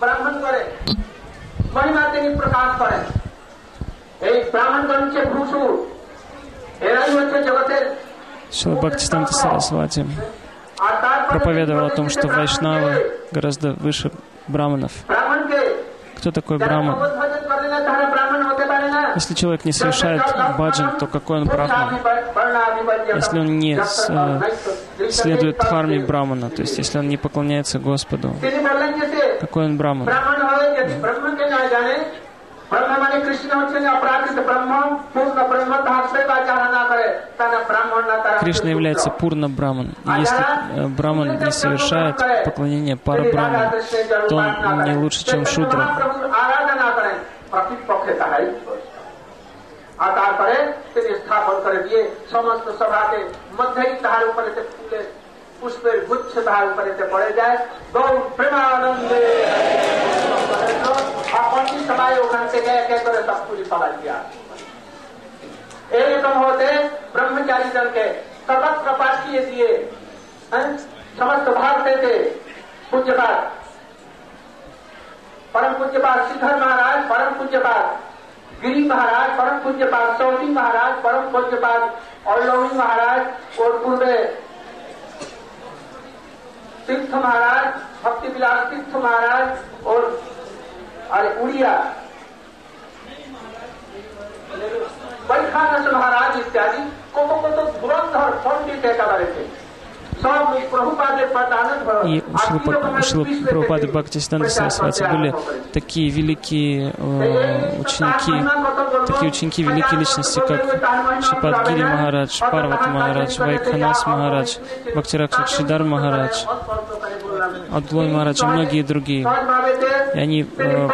Брахман મહિમા તેની પ્રકાશ પડે એ બ્રાહ્મણગણ છે ભૂસુર એરાઈ વચ્ચે જગતે Шила Бхактистанта Сарасвати проповедовал о том, что вайшнавы гораздо выше браманов. Кто такой браман? Если человек не совершает баджан, то какой он брахман? Если он не э, следует харме брамана, то есть если он не поклоняется Господу, какой он браман? যারা না করে তারা ব্রাহ্মণ না তারা Кришна является пурна браман. И если э, браман не совершает поклонение пара браман, то он не лучше, чем шудра. মহাপ্রভুর আরাধনা করেন প্রকৃতপক্ষে তাহাই আর তারপরে তিনি স্থাপন করে দিয়ে সমস্ত সভাকে মধ্যেই তাহার উপরে ফুলে পুষ্পের গুচ্ছ তাহার উপরে পড়ে যায় গৌর প্রেমানন্দে আর পঞ্চিশ সবাই ওখান থেকে এক এক করে সব পুলি সবাই দিয়া এইরকম হতে ব্রহ্মচারীজনকে সর্বত্র পাঠিয়ে দিয়ে হ্যাঁ, সমস্ত ভারতেতে পূজ্যপাত परम पूज्यपाद श्रीधर महाराज परम पूज्यपाद गिरी महाराज परम पूज्यपाद चौथी महाराज परम पूज्यपाद औलवी महाराज और पूर्वे तीर्थ महाराज भक्ति विलास तीर्थ महाराज और अरे उड़िया। बैखानस महाराज इत्यादि को तो धुरंधर पंडित एकाधारे थे। И у Шилы у Шилы Прабхупады Бхактисиданта Сарасвати? Были такие великие э, ученики, такие ученики, великие личности, как Шипат Гири Махарадж, Парват Махарадж, Вайкханас Махарадж, Бхактиракшак Шидар Махарадж, Абдулай Махарадж и многие другие. И они э,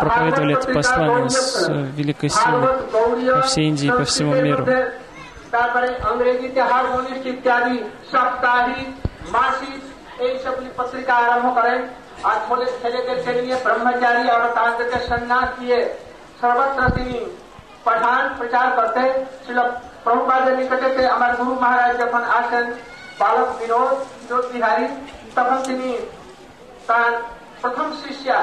проповедовали это послание с э, великой силой по всей Индии, по всему миру. তারপরে ইংরেজিতে হারমোনিস্ট ইত্যাদি সাপ্তাহিক মাসিক এইসবগুলি পত্রিকা আরম্ভ করেন আর ছেলে ছেলেদেরকে নিয়ে ব্রহ্মচারী আর তাদেরকে সন্ন্যাস দিয়ে সর্বত্র তিনি পাঠান প্রচার করতে ছিল প্রভুপাদের নিকটেতে আমার গুরু মহারাজ যখন আসেন বালক বিনোদ বিনোদ বিহারী তখন তিনি তার প্রথম শিষ্যা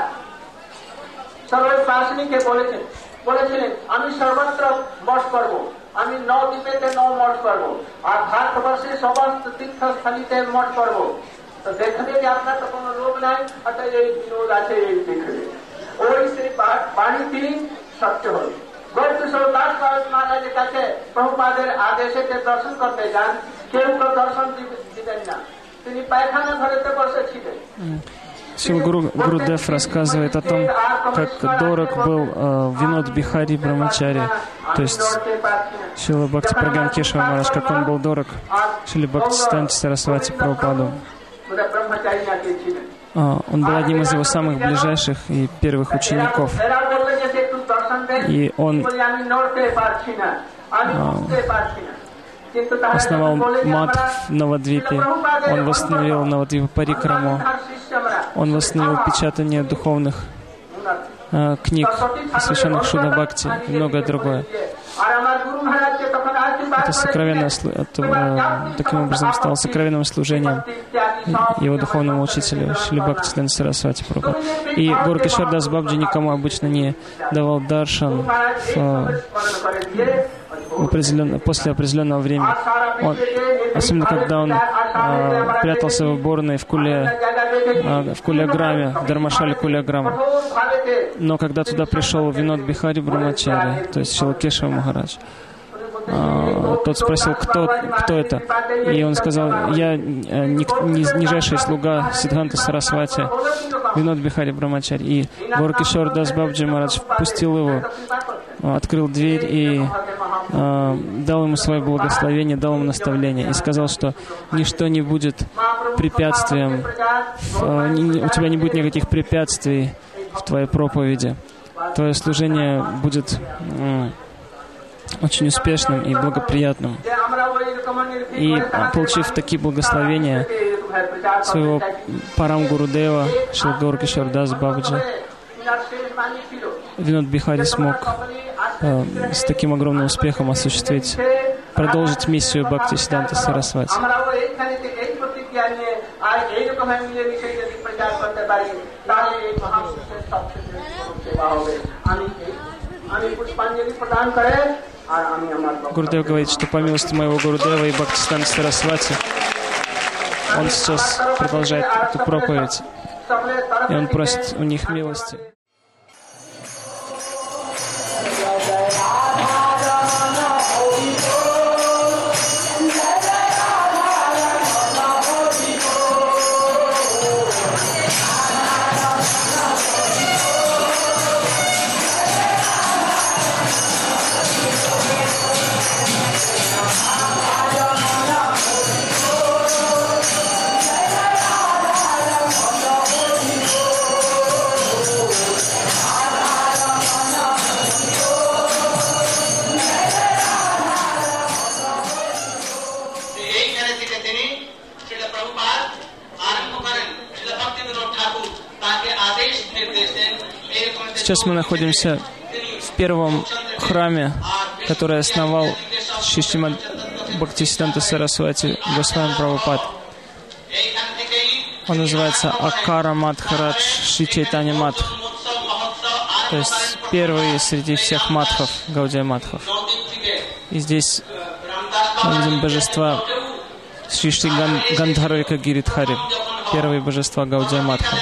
সর্ব প্রাসনিকে বলেছেন বলেছিলেন আমি সর্বত্র মঠ করব আমি ন দ্বীপেতে ন মঠ করব, আর ভারতবর্ষে সমস্ত তীর্থস্থলীতে মঠ করব। দেখবে যে আপনার তো কোনো রোগ নাই অর্থাৎ এই বিনোদ আছে, এই দেখবে ওই সেই বা- তিনি সত্য মহারাজের কাছে প্রভুপাদের আদেশে দর্শন করতে যান, কেউ তো দর্শন দিবেন না। তিনি পায়খানা ঘরেতে বসেছিলেন Шилгуру Гурудев рассказывает о том, как дорог был э, Винод Бихари Брамачари, то есть Сила Бхакти Праган Кешава Мараш, как он был дорог Сила Бхакти Станчи Сарасвати Прабхупаду. А, он был одним из его самых ближайших и первых учеников. И он а, основал мат в Навадвипе. Он восстановил Навадвипу Парикраму. Он восстановил печатание духовных э, книг, посвященных Шуда Бхакти и многое другое. Это сокровенное, это, э, таким образом стало сокровенным служением его духовному учителю Шилибакти Слен Сарасвати Прабху. И Гуру Кишардас Бабджи никому обычно не давал даршан в, э, в определенно- после определенного времени. Он, особенно когда он а, прятался в уборной в Куле, а, в Куляграме, в Дармашале Куляграма. Но когда туда пришел Винод Бихари Брамачари, то есть Шилакешева Махарадж, а, тот спросил, кто, кто это? И он сказал, я э, низ- нижайший слуга Сидханта Сарасвати, Винод Бихари Брамачари. И Горкишор Дас Бабджи Марадж впустил его, открыл дверь и а, дал ему свое благословение, дал ему наставление и сказал, что ничто не будет препятствием, в- а, ни- у тебя не будет никаких препятствий в твоей проповеди. Твое служение будет м, очень успешным и благоприятным. И а, получив такие благословения своего Парам Гурудева, Шилгаур Кишор Дас Бабджи, Винод Бихари смог э, с таким огромным успехом осуществить, продолжить миссию Бхакти Сиданта Сарасвати. Гурдев говорит, что по милости моего Гурдева и Бхактистана Сарасвати он сейчас продолжает эту проповедь, и он просит у них милости. Сейчас мы находимся в первом храме, который основал Шишима Бхактисиданта Сарасвати Госвами Прабхупад. Он называется Акара Мадхарадж Шри Мадх. То есть первый среди всех матхов, Гаудия Матхов. И здесь мы видим божества Шишти Ган Гандхарвика Гиридхари, первые божества Гаудия Матха.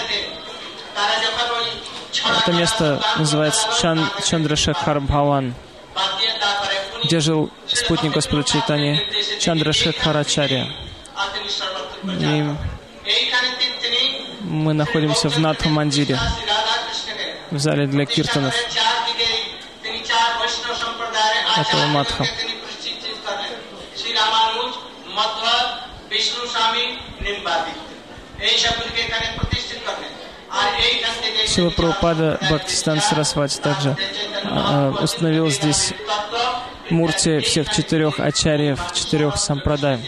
Это место называется Чан, Чандрашекхар Бхаван, বাদ দিয়ে তারপরে উনি где жил спутник Господа Чайтани Чандрашекхарачарья. আর তিনি সর্বত্র И এইখানে তিনি- তিনি мы находимся в Натха Мандире, শ্রী রাধাকৃষ্ণকে в зале для киртанов. চারদিকে তিনি চার বৈষ্ণব সম্প্রদায়ের этого আচার্যকে মাথা। তিনি প্রতিষ্ঠিত করেন শ্রী রামানুজ মধ্ব বিষ্ণু স্বামী নিম্বাদিক এই সবগুলিকে এখানে Сила Прабхупада Бхактистан Сарасвати также а, а, установил здесь мурти всех четырех ачарьев, четырех сампрадай.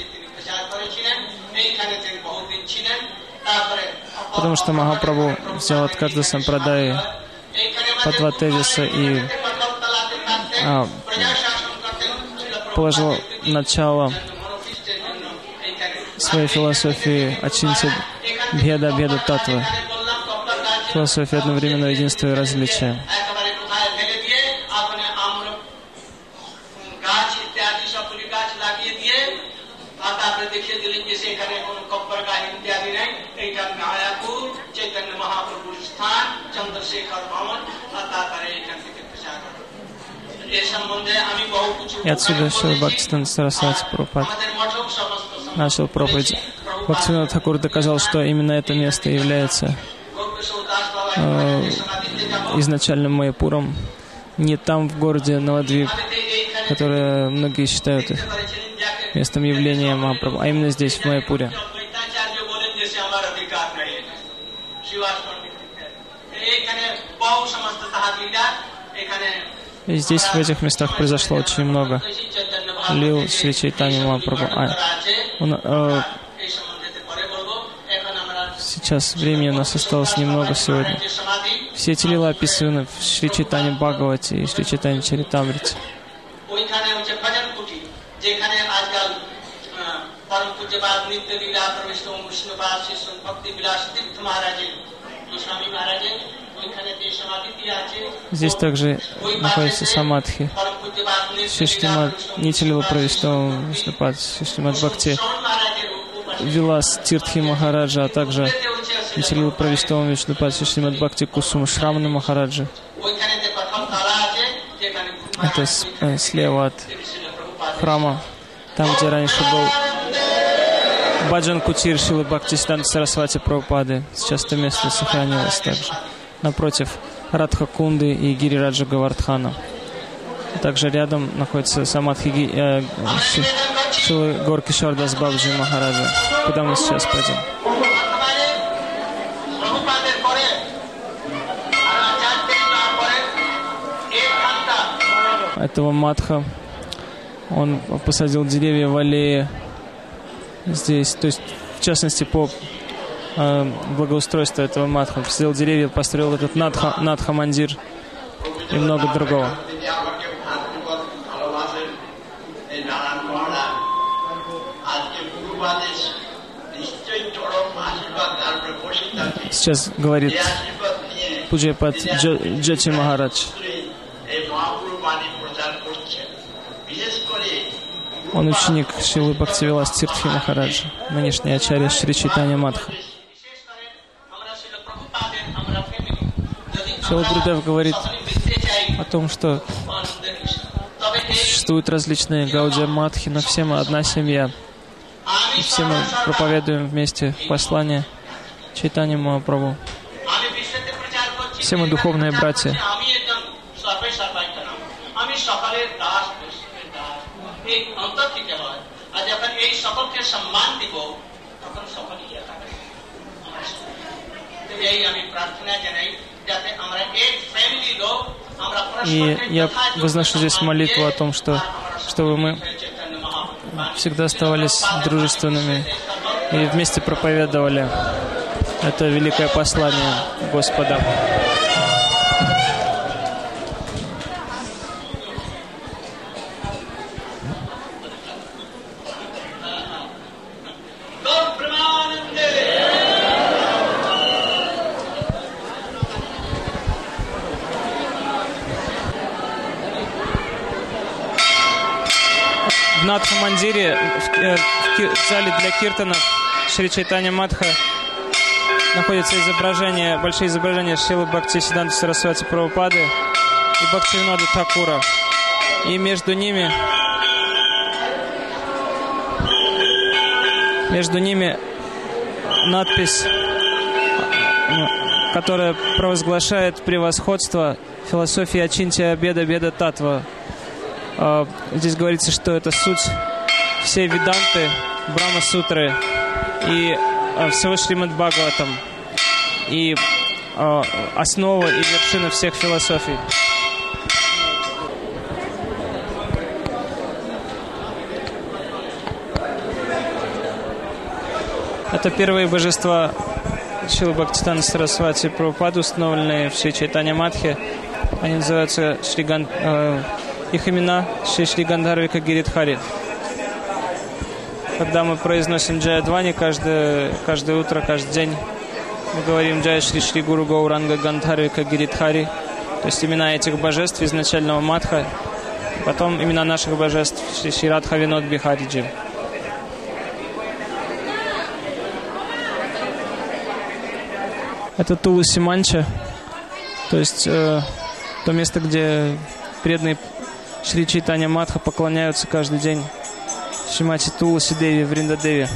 Потому что Махапрабху взял от каждого сампрадаи по два тезиса и а, положил начало своей философии Ачинти Беда Беда Татвы философия одновременного единства и различия. И отсюда все Бхактистан Сарасвати пропад, начал проповедь. Бхактивинод Такур доказал, что именно это место является изначально изначальным не там, в городе Наладвип, которое многие считают местом явления Мапрабху, а именно здесь, в Майпуре. И здесь, в этих местах, произошло очень много. Лил Шри Чайтани Мапрабху. А, он, э, Сейчас времени у нас осталось немного сегодня. Все эти лила описаны в Шри Читане Бхагавате и Шри Читане Чаритамрите. Здесь также находится самадхи. Шиштимат Нитилева Правиштава Вишнупад, Шиштимат Бхакти, дела Стиртхи Махараджа, а также Силил Правистовым Вишнупати Шримад Бхакти Кусум Шрамна Махараджи. Это с, э, слева от храма, там, где раньше был Баджан Кутир Шилы Бхактисидан Сарасвати Прабхупады. Сейчас это место сохранилось также. Напротив Радха Кунды и Гири Раджа Гавардхана. Также рядом находится Самадхи э, Шилы Горки Шардас Бабджи Махараджа, куда мы сейчас пойдем. Этого Матха, он посадил деревья в аллее здесь, то есть в частности по э, благоустройству этого Матха. Посадил деревья, построил этот Надха, Надха Мандир и много другого. сейчас говорит Пуджепат Джати Махарадж. Он ученик Шилы Бхактивилас Тиртхи Махараджа, нынешний ачарья Шри Читания Мадха. Шила Гурдев говорит о том, что существуют различные гаудия мадхи, но все мы одна семья. И все мы проповедуем вместе послание – Чайтани Махапрабху. Все мы духовные братья. И я возношу здесь молитву о том, что, чтобы мы всегда оставались дружественными и вместе проповедовали. Это великое послание Господа. в Надхамандире, в, э, в, в зале для киртанов Шри Чайтани Мадха находятся изображения, большие изображения Шилы Бхакти Сиданта Сарасвати Прабхупады и Бхактивинода Такура. И между ними между ними надпись, которая провозглашает превосходство философии Ачинтия Беда Беда Татва. А, Здесь говорится, что это суть всей Веданты, Брахма Сутры и всего Шримад Бхагаватам. И а, основа и вершина всех философий. Это первые божества Шрилы Бхактисиддханты Сарасвати Прабхупады, установленные в Шри Чайтане Матхе. Они называются Шри Ган- э, их имена Шри Шри Гандхарвика Гиридхари. Когда мы произносим Джаядвани каждое, каждое утро, каждый день, мы говорим Джая Шри Шри Гуру Гауранга Гандхарвика Гиридхари, то есть имена этих божеств изначального Матха, потом имена наших божеств Шри Шри Радха Винод Бихариджи. Это Туласи Манча, то есть э, то место, где преданные Шри Чайтанья Матха поклоняются каждый день Шимати Туласи Деви в Риндадеве.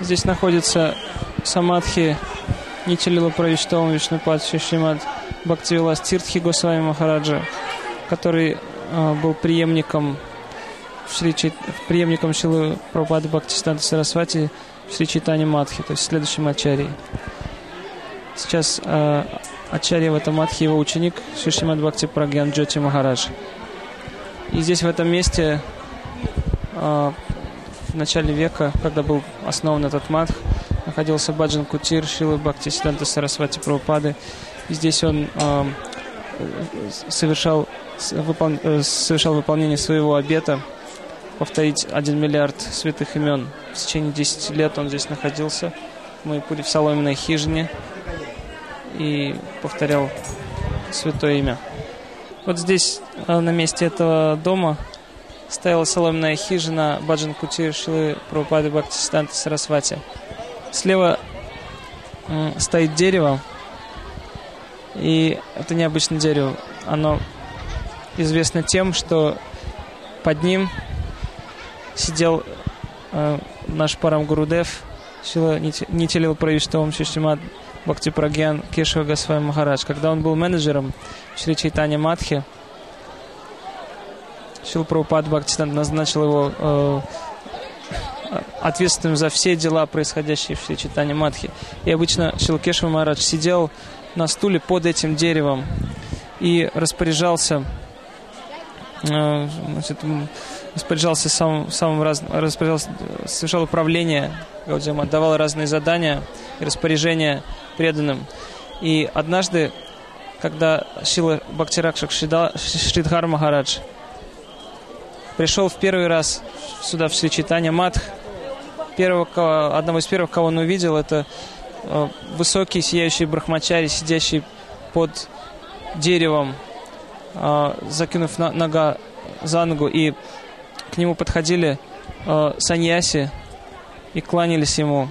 Здесь находится Самадхи Нитилила Правиштова Вишнупад Шишимад Бхактивилас Тиртхи Госвами Махараджа, который э, был преемником Шри преемником Шилы Прабхупады Бхактистанта Сарасвати Шри Чайтане Матхи, то есть следующим ачарьей. Сейчас э, ачарья в этом Матхе его ученик Шишимад Бхакти Прагьян Джоти Махарадж. И здесь в этом месте в начале века, когда был основан этот матх, находился Баджан Кутир Шилы Бхакти Сиданта Сарасвати Прабхупады. И здесь он э, совершал, э, совершал выполнение своего обета повторить один миллиард святых имен. В течение 10 лет он здесь находился в Майпуре, в соломенной хижине. и повторял святое имя. Вот здесь, э, на месте этого дома, стояла соломенная хижина Баджан Кути Шилы Прабхупады Бхактисиданта Сарасвати. Слева стоит дерево, и это необычное дерево. Оно известно тем, что под ним сидел э, наш Парам Гурудев, Шила Нитилил Правиштовым Шишимат Бхакти Прагьян Кешава Госвай Махарадж. Когда он был менеджером Шри Чайтани Матхи, Шил Прабхупад Бхактисидант назначил его э, ответственным за все дела, происходящие в Чайтани Матхи. И обычно Шилкешва Махарадж сидел на стуле под этим деревом и распоряжался э, значит, распоряжался самым, самым раз, распоряжался, совершал управление Гаудиам, отдавал разные задания и распоряжения преданным. И однажды, когда Шила Бхактиракшак Шридхар Махарадж пришел в первый раз сюда, в Свечитание Матх, первого, одного из первых, кого он увидел, это э, высокий сияющий брахмачари, сидящий под деревом, э, закинув нога за ногу, и к нему подходили э, саньяси и кланялись ему,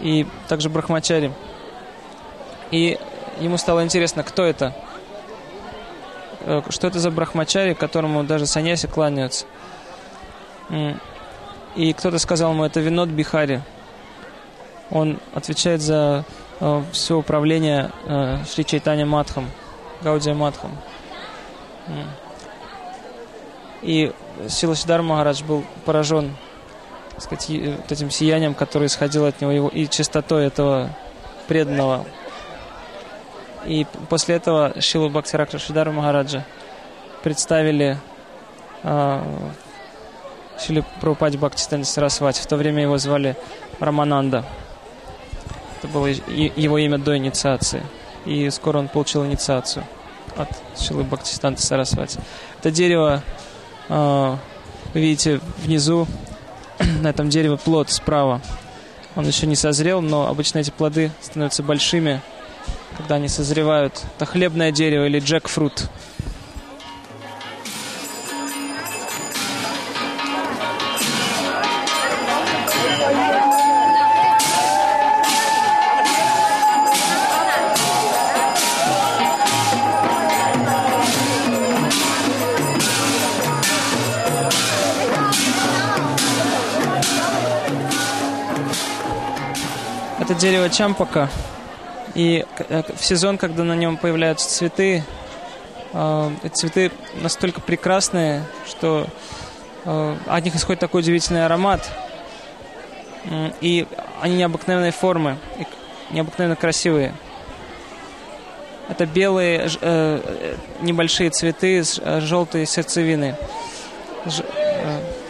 и также брахмачари. И ему стало интересно, кто это, что это за брахмачари, которому даже саньяси кланяются. И кто-то сказал ему, это Винод Бихари. Он отвечает за э, все управление э, Шри Чайтани Матхам, Гаудия Матхам. И Силашидар Махарадж был поражен так сказать, вот этим сиянием, которое исходило от него, его, и чистотой этого преданного. И после этого Шилу Бхактиракша Шидару Махараджа представили э, Шили Прабхупаде Бхактистани Сарасвати. В то время его звали Рамананда. Это было его имя до инициации. И скоро он получил инициацию от Шилы Бхактистанта Сарасвати. Это дерево, э, вы видите, внизу (clears throat) на этом дереве плод справа. Он еще не созрел, но обычно эти плоды становятся большими, когда они созревают. Это хлебное дерево или джекфрут. Это дерево чампака. И э, в сезон, когда на нем появляются цветы, э, эти цветы настолько прекрасные, что э, от них исходит такой удивительный аромат. И они необыкновенной формы, необыкновенно красивые. Это белые небольшие цветы с желтой сердцевиной.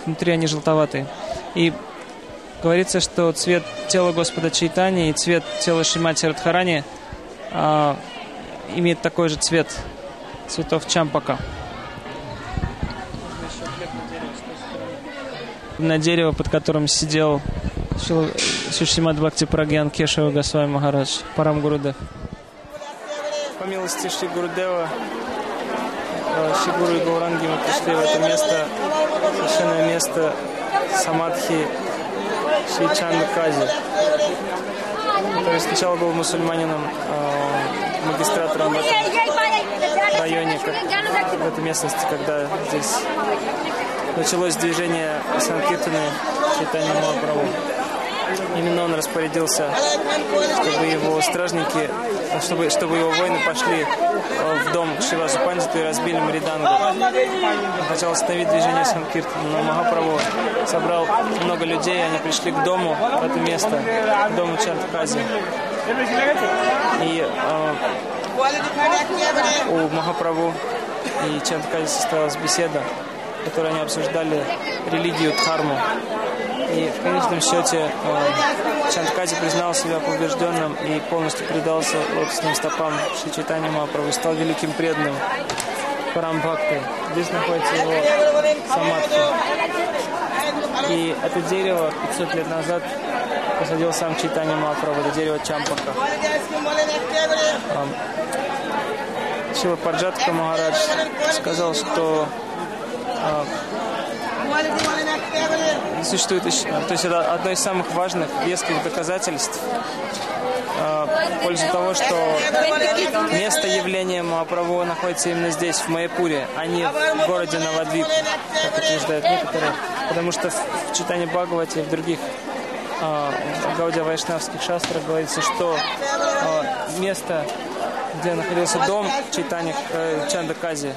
Внутри они желтоватые. И Говорится, что цвет тела Господа Чайтани и цвет тела Шимати Радхарани а, имеет такой же цвет цветов чампака. На дерево, под которым сидел Шишимад Бхакти Прагьян Кешава Госвами Махарадж, Парам Гурудев. По милости Шри Гурудева, э, Шигуру и Гауранги мы пришли в это место, священное место Самадхи Шейчан Кази, который сначала был мусульманином, э, магистратором в этом районе, как, в этой местности, когда здесь началось движение Санкиртаны Чайтани Махапрабху. Именно он распорядился, чтобы его стражники, чтобы, чтобы его воины пошли э, в дом Шивасу Пандиту и разбили Маридангу. Он хотел остановить движение Санкиртана, но Махапрабху собрал много людей, они пришли к дому, в это место, к дому Чантакази. И э, у Махапрабху и Чантакази состоялась беседа, в которой они обсуждали религию Дхарму. И в конечном счете э, Чанткати признал себя побежденным и полностью предался лотосным стопам Шри Чайтани Махапрабху, стал великим преданным Парамбхактой. Здесь находится его самадхи. И это дерево 500 лет назад посадил сам Чайтанья Махапрабху, это дерево Чампака. Шила Парджатка Махарадж сказал, что существует, то есть это одно из самых важных веских доказательств а, в пользу того, что место явления Махапрабху находится именно здесь, в Майяпуре, а не в городе Навадвип, как утверждают некоторые. Потому что в читании Бхагавати и в других а, Гаудия Вайшнавских шастрах говорится, что а, место, где находился дом Чайтани э, Чандакази,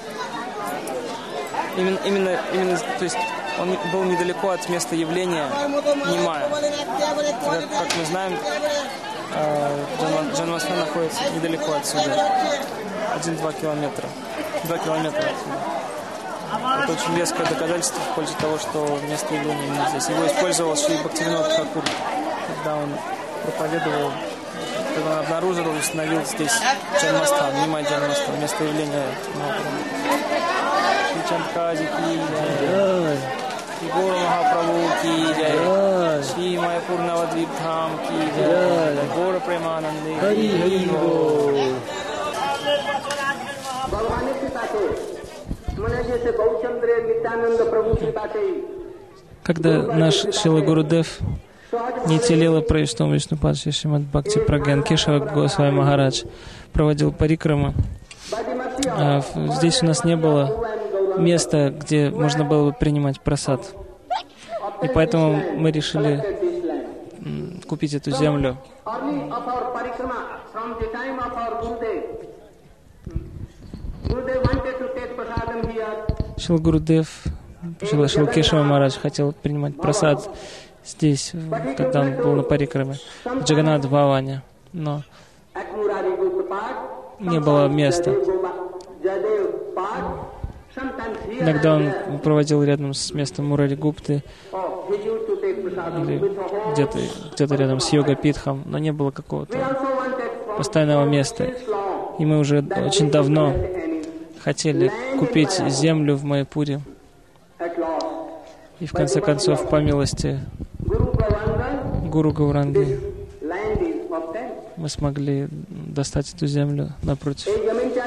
именно, именно, именно, то есть он был недалеко от места явления Нимая. Как, как мы знаем, э, Джанмастан находится недалеко отсюда. Один-два километра. Два километра отсюда. Это очень веское доказательство в пользу того, что место явления именно здесь. Его использовал Шри Бхактивинод Хакур, когда он проповедовал, когда он обнаружил и установил здесь Джанмастан, Нимай Джанмастан, место явления Шри Чандкази श्री गौर महाप्रभु की जय श्री मायापुर नवद्वीप धाम की जय गौर प्रेमानंदे हरि हरि भगवान कृपाते मने जैसे गौचंद्र नित्यानंद प्रभु कृपाते Когда наш Шила Гурудев Нитилила Правиштом Вишнупадши Шимад Бхакти Праген Кешава Госвай Махарадж проводил парикрама, а здесь у нас не было места, где можно было бы принимать просад. И поэтому мы решили купить эту землю. Шил Гурудев, Шил, Кешава Марадж хотел принимать просад здесь, когда он был на парикраме, в Джаганат Бхаване, но не было места. Иногда он проводил рядом с местом Мурари Гупты или где-то где рядом с Йога Питхом, но не было какого-то постоянного места. И мы уже очень давно хотели купить землю в Майпуре. И в конце концов, по милости Гуру Гауранги, мы смогли достать эту землю напротив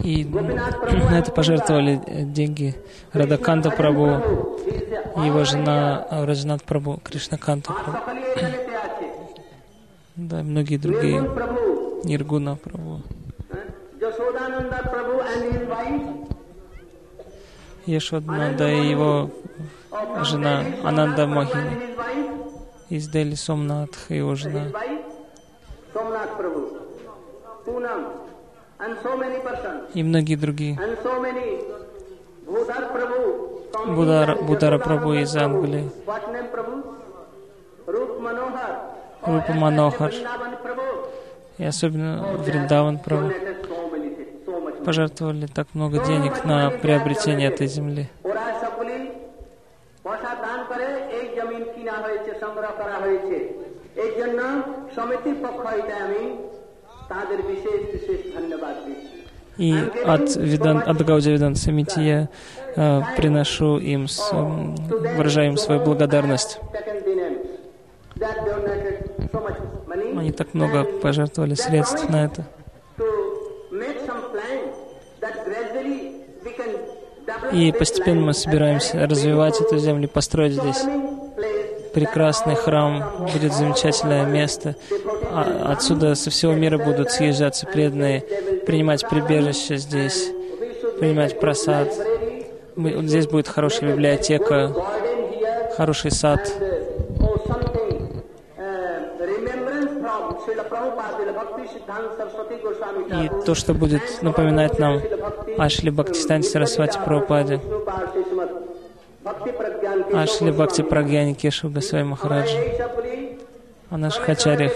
И на это пожертвовали деньги Радаканта Прабу, его жена Раджанат Прабу, Кришнаканта Прабу. Да, многие другие. Ниргуна Прабу. Ешваднанда и его жена Ананда Мохини. Из Дели Сомнатх, его жена. И многие другие. Будара, Будара Прабу из Англии. Рупа Манохар. И особенно Вриндаван Прабу. Пожертвовали так много денег на приобретение этой земли. И от, Видан, от Гаудия Видан Самити я э, приношу им, с, э, выражаю им свою благодарность. Они так много пожертвовали средств на это. И постепенно мы собираемся развивать эту землю, построить здесь прекрасный храм, будет замечательное место. А отсюда со всего мира будут съезжаться преданные, принимать прибежище здесь, принимать просад. Здесь будет хорошая библиотека, хороший сад. И то, что будет напоминать нам Ашли Бхактистан Сарасвати Прабхупаде, Ашли Бхакти Прагьяни Кешу Госвами Махараджи, о наших ачарьях.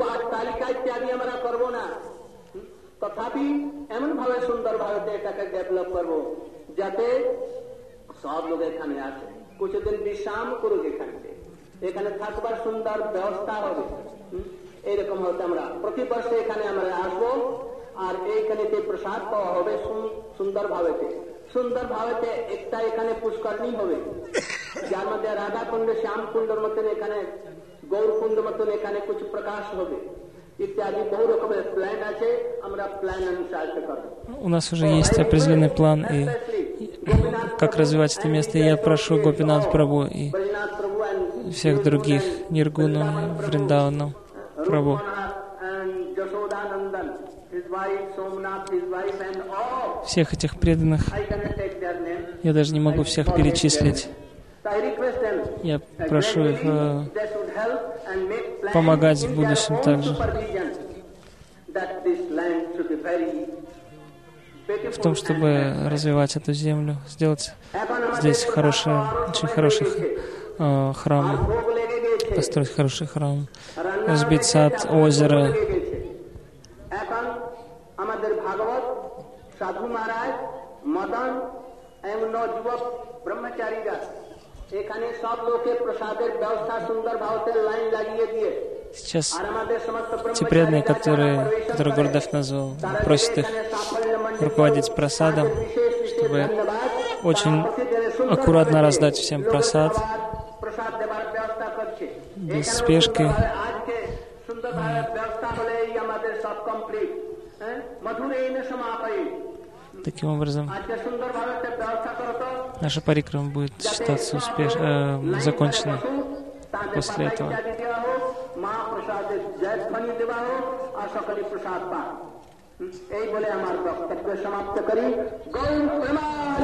বাটিকা ইত্যাদি আমরা করবো না হুম? তথাপি এমন ভাবে সুন্দর ভাবে এটাকে ডেভেলপ করবো যাতে সব লোক এখানে আসে কিছুদিন বিশ্রাম করুক এখানে এখানে থাকবার সুন্দর ব্যবস্থা হবে হুম? এইরকম হতে আমরা প্রতি বর্ষে এখানে আমরা আসবো আর এইখানে প্রসাদ পাওয়া হবে সুন্দর ভাবেতে সুন্দর ভাবেতে একটা এখানে পুষ্করণী হবে যার মধ্যে রাধা কুণ্ড শ্যাম কুণ্ডর মতন এখানে গৌর কুণ্ড মতন এখানে কিছু প্রকাশ হবে ইত্যাদি বহু রকমের প্ল্যান আছে আমরা প্ল্যান অনুসার করবো У нас уже есть определенный план и как развивать это место. И я прошу Гопинат Прабу и Bajnath Prabhu and всех других Ниргуну, Вриндавану, Прабу. Всех этих преданных, я даже не могу всех перечислить. Я прошу их э, помогать в будущем также. в том, чтобы развивать эту землю, сделать здесь хорошие, очень хороший э, храм, построить хороший храм, разбить сад, озеро. সাধু মহারাজ মদন এবং নবযুবক ব্রহ্মচারীরা এখানে সব লোকে প্রসাদের ব্যবস্থা সুন্দর ভাবতে লাইন লাগিয়ে দিয়ে Сейчас আর আমাদের সমস্ত те преданные, которые, которые Гурдев назвал, просят их руководить просадом, чтобы очень аккуратно раздать всем просад, প্রসাদ দেবার ব্যবস্থা করছে без спешки. আজকে Таким образом, আজকে সুন্দরভাবে একটা ব্যবস্থা করো তো наша парикрама будет считаться успеш... э, законченной после этого. মা প্রসাদের জয় ধ্বনি দেওয়া হোক আর সকলে প্রসাদ পান এই বলে আমার বক্তব্য সমাপ্ত করি গৌর প্রেমানন্দ।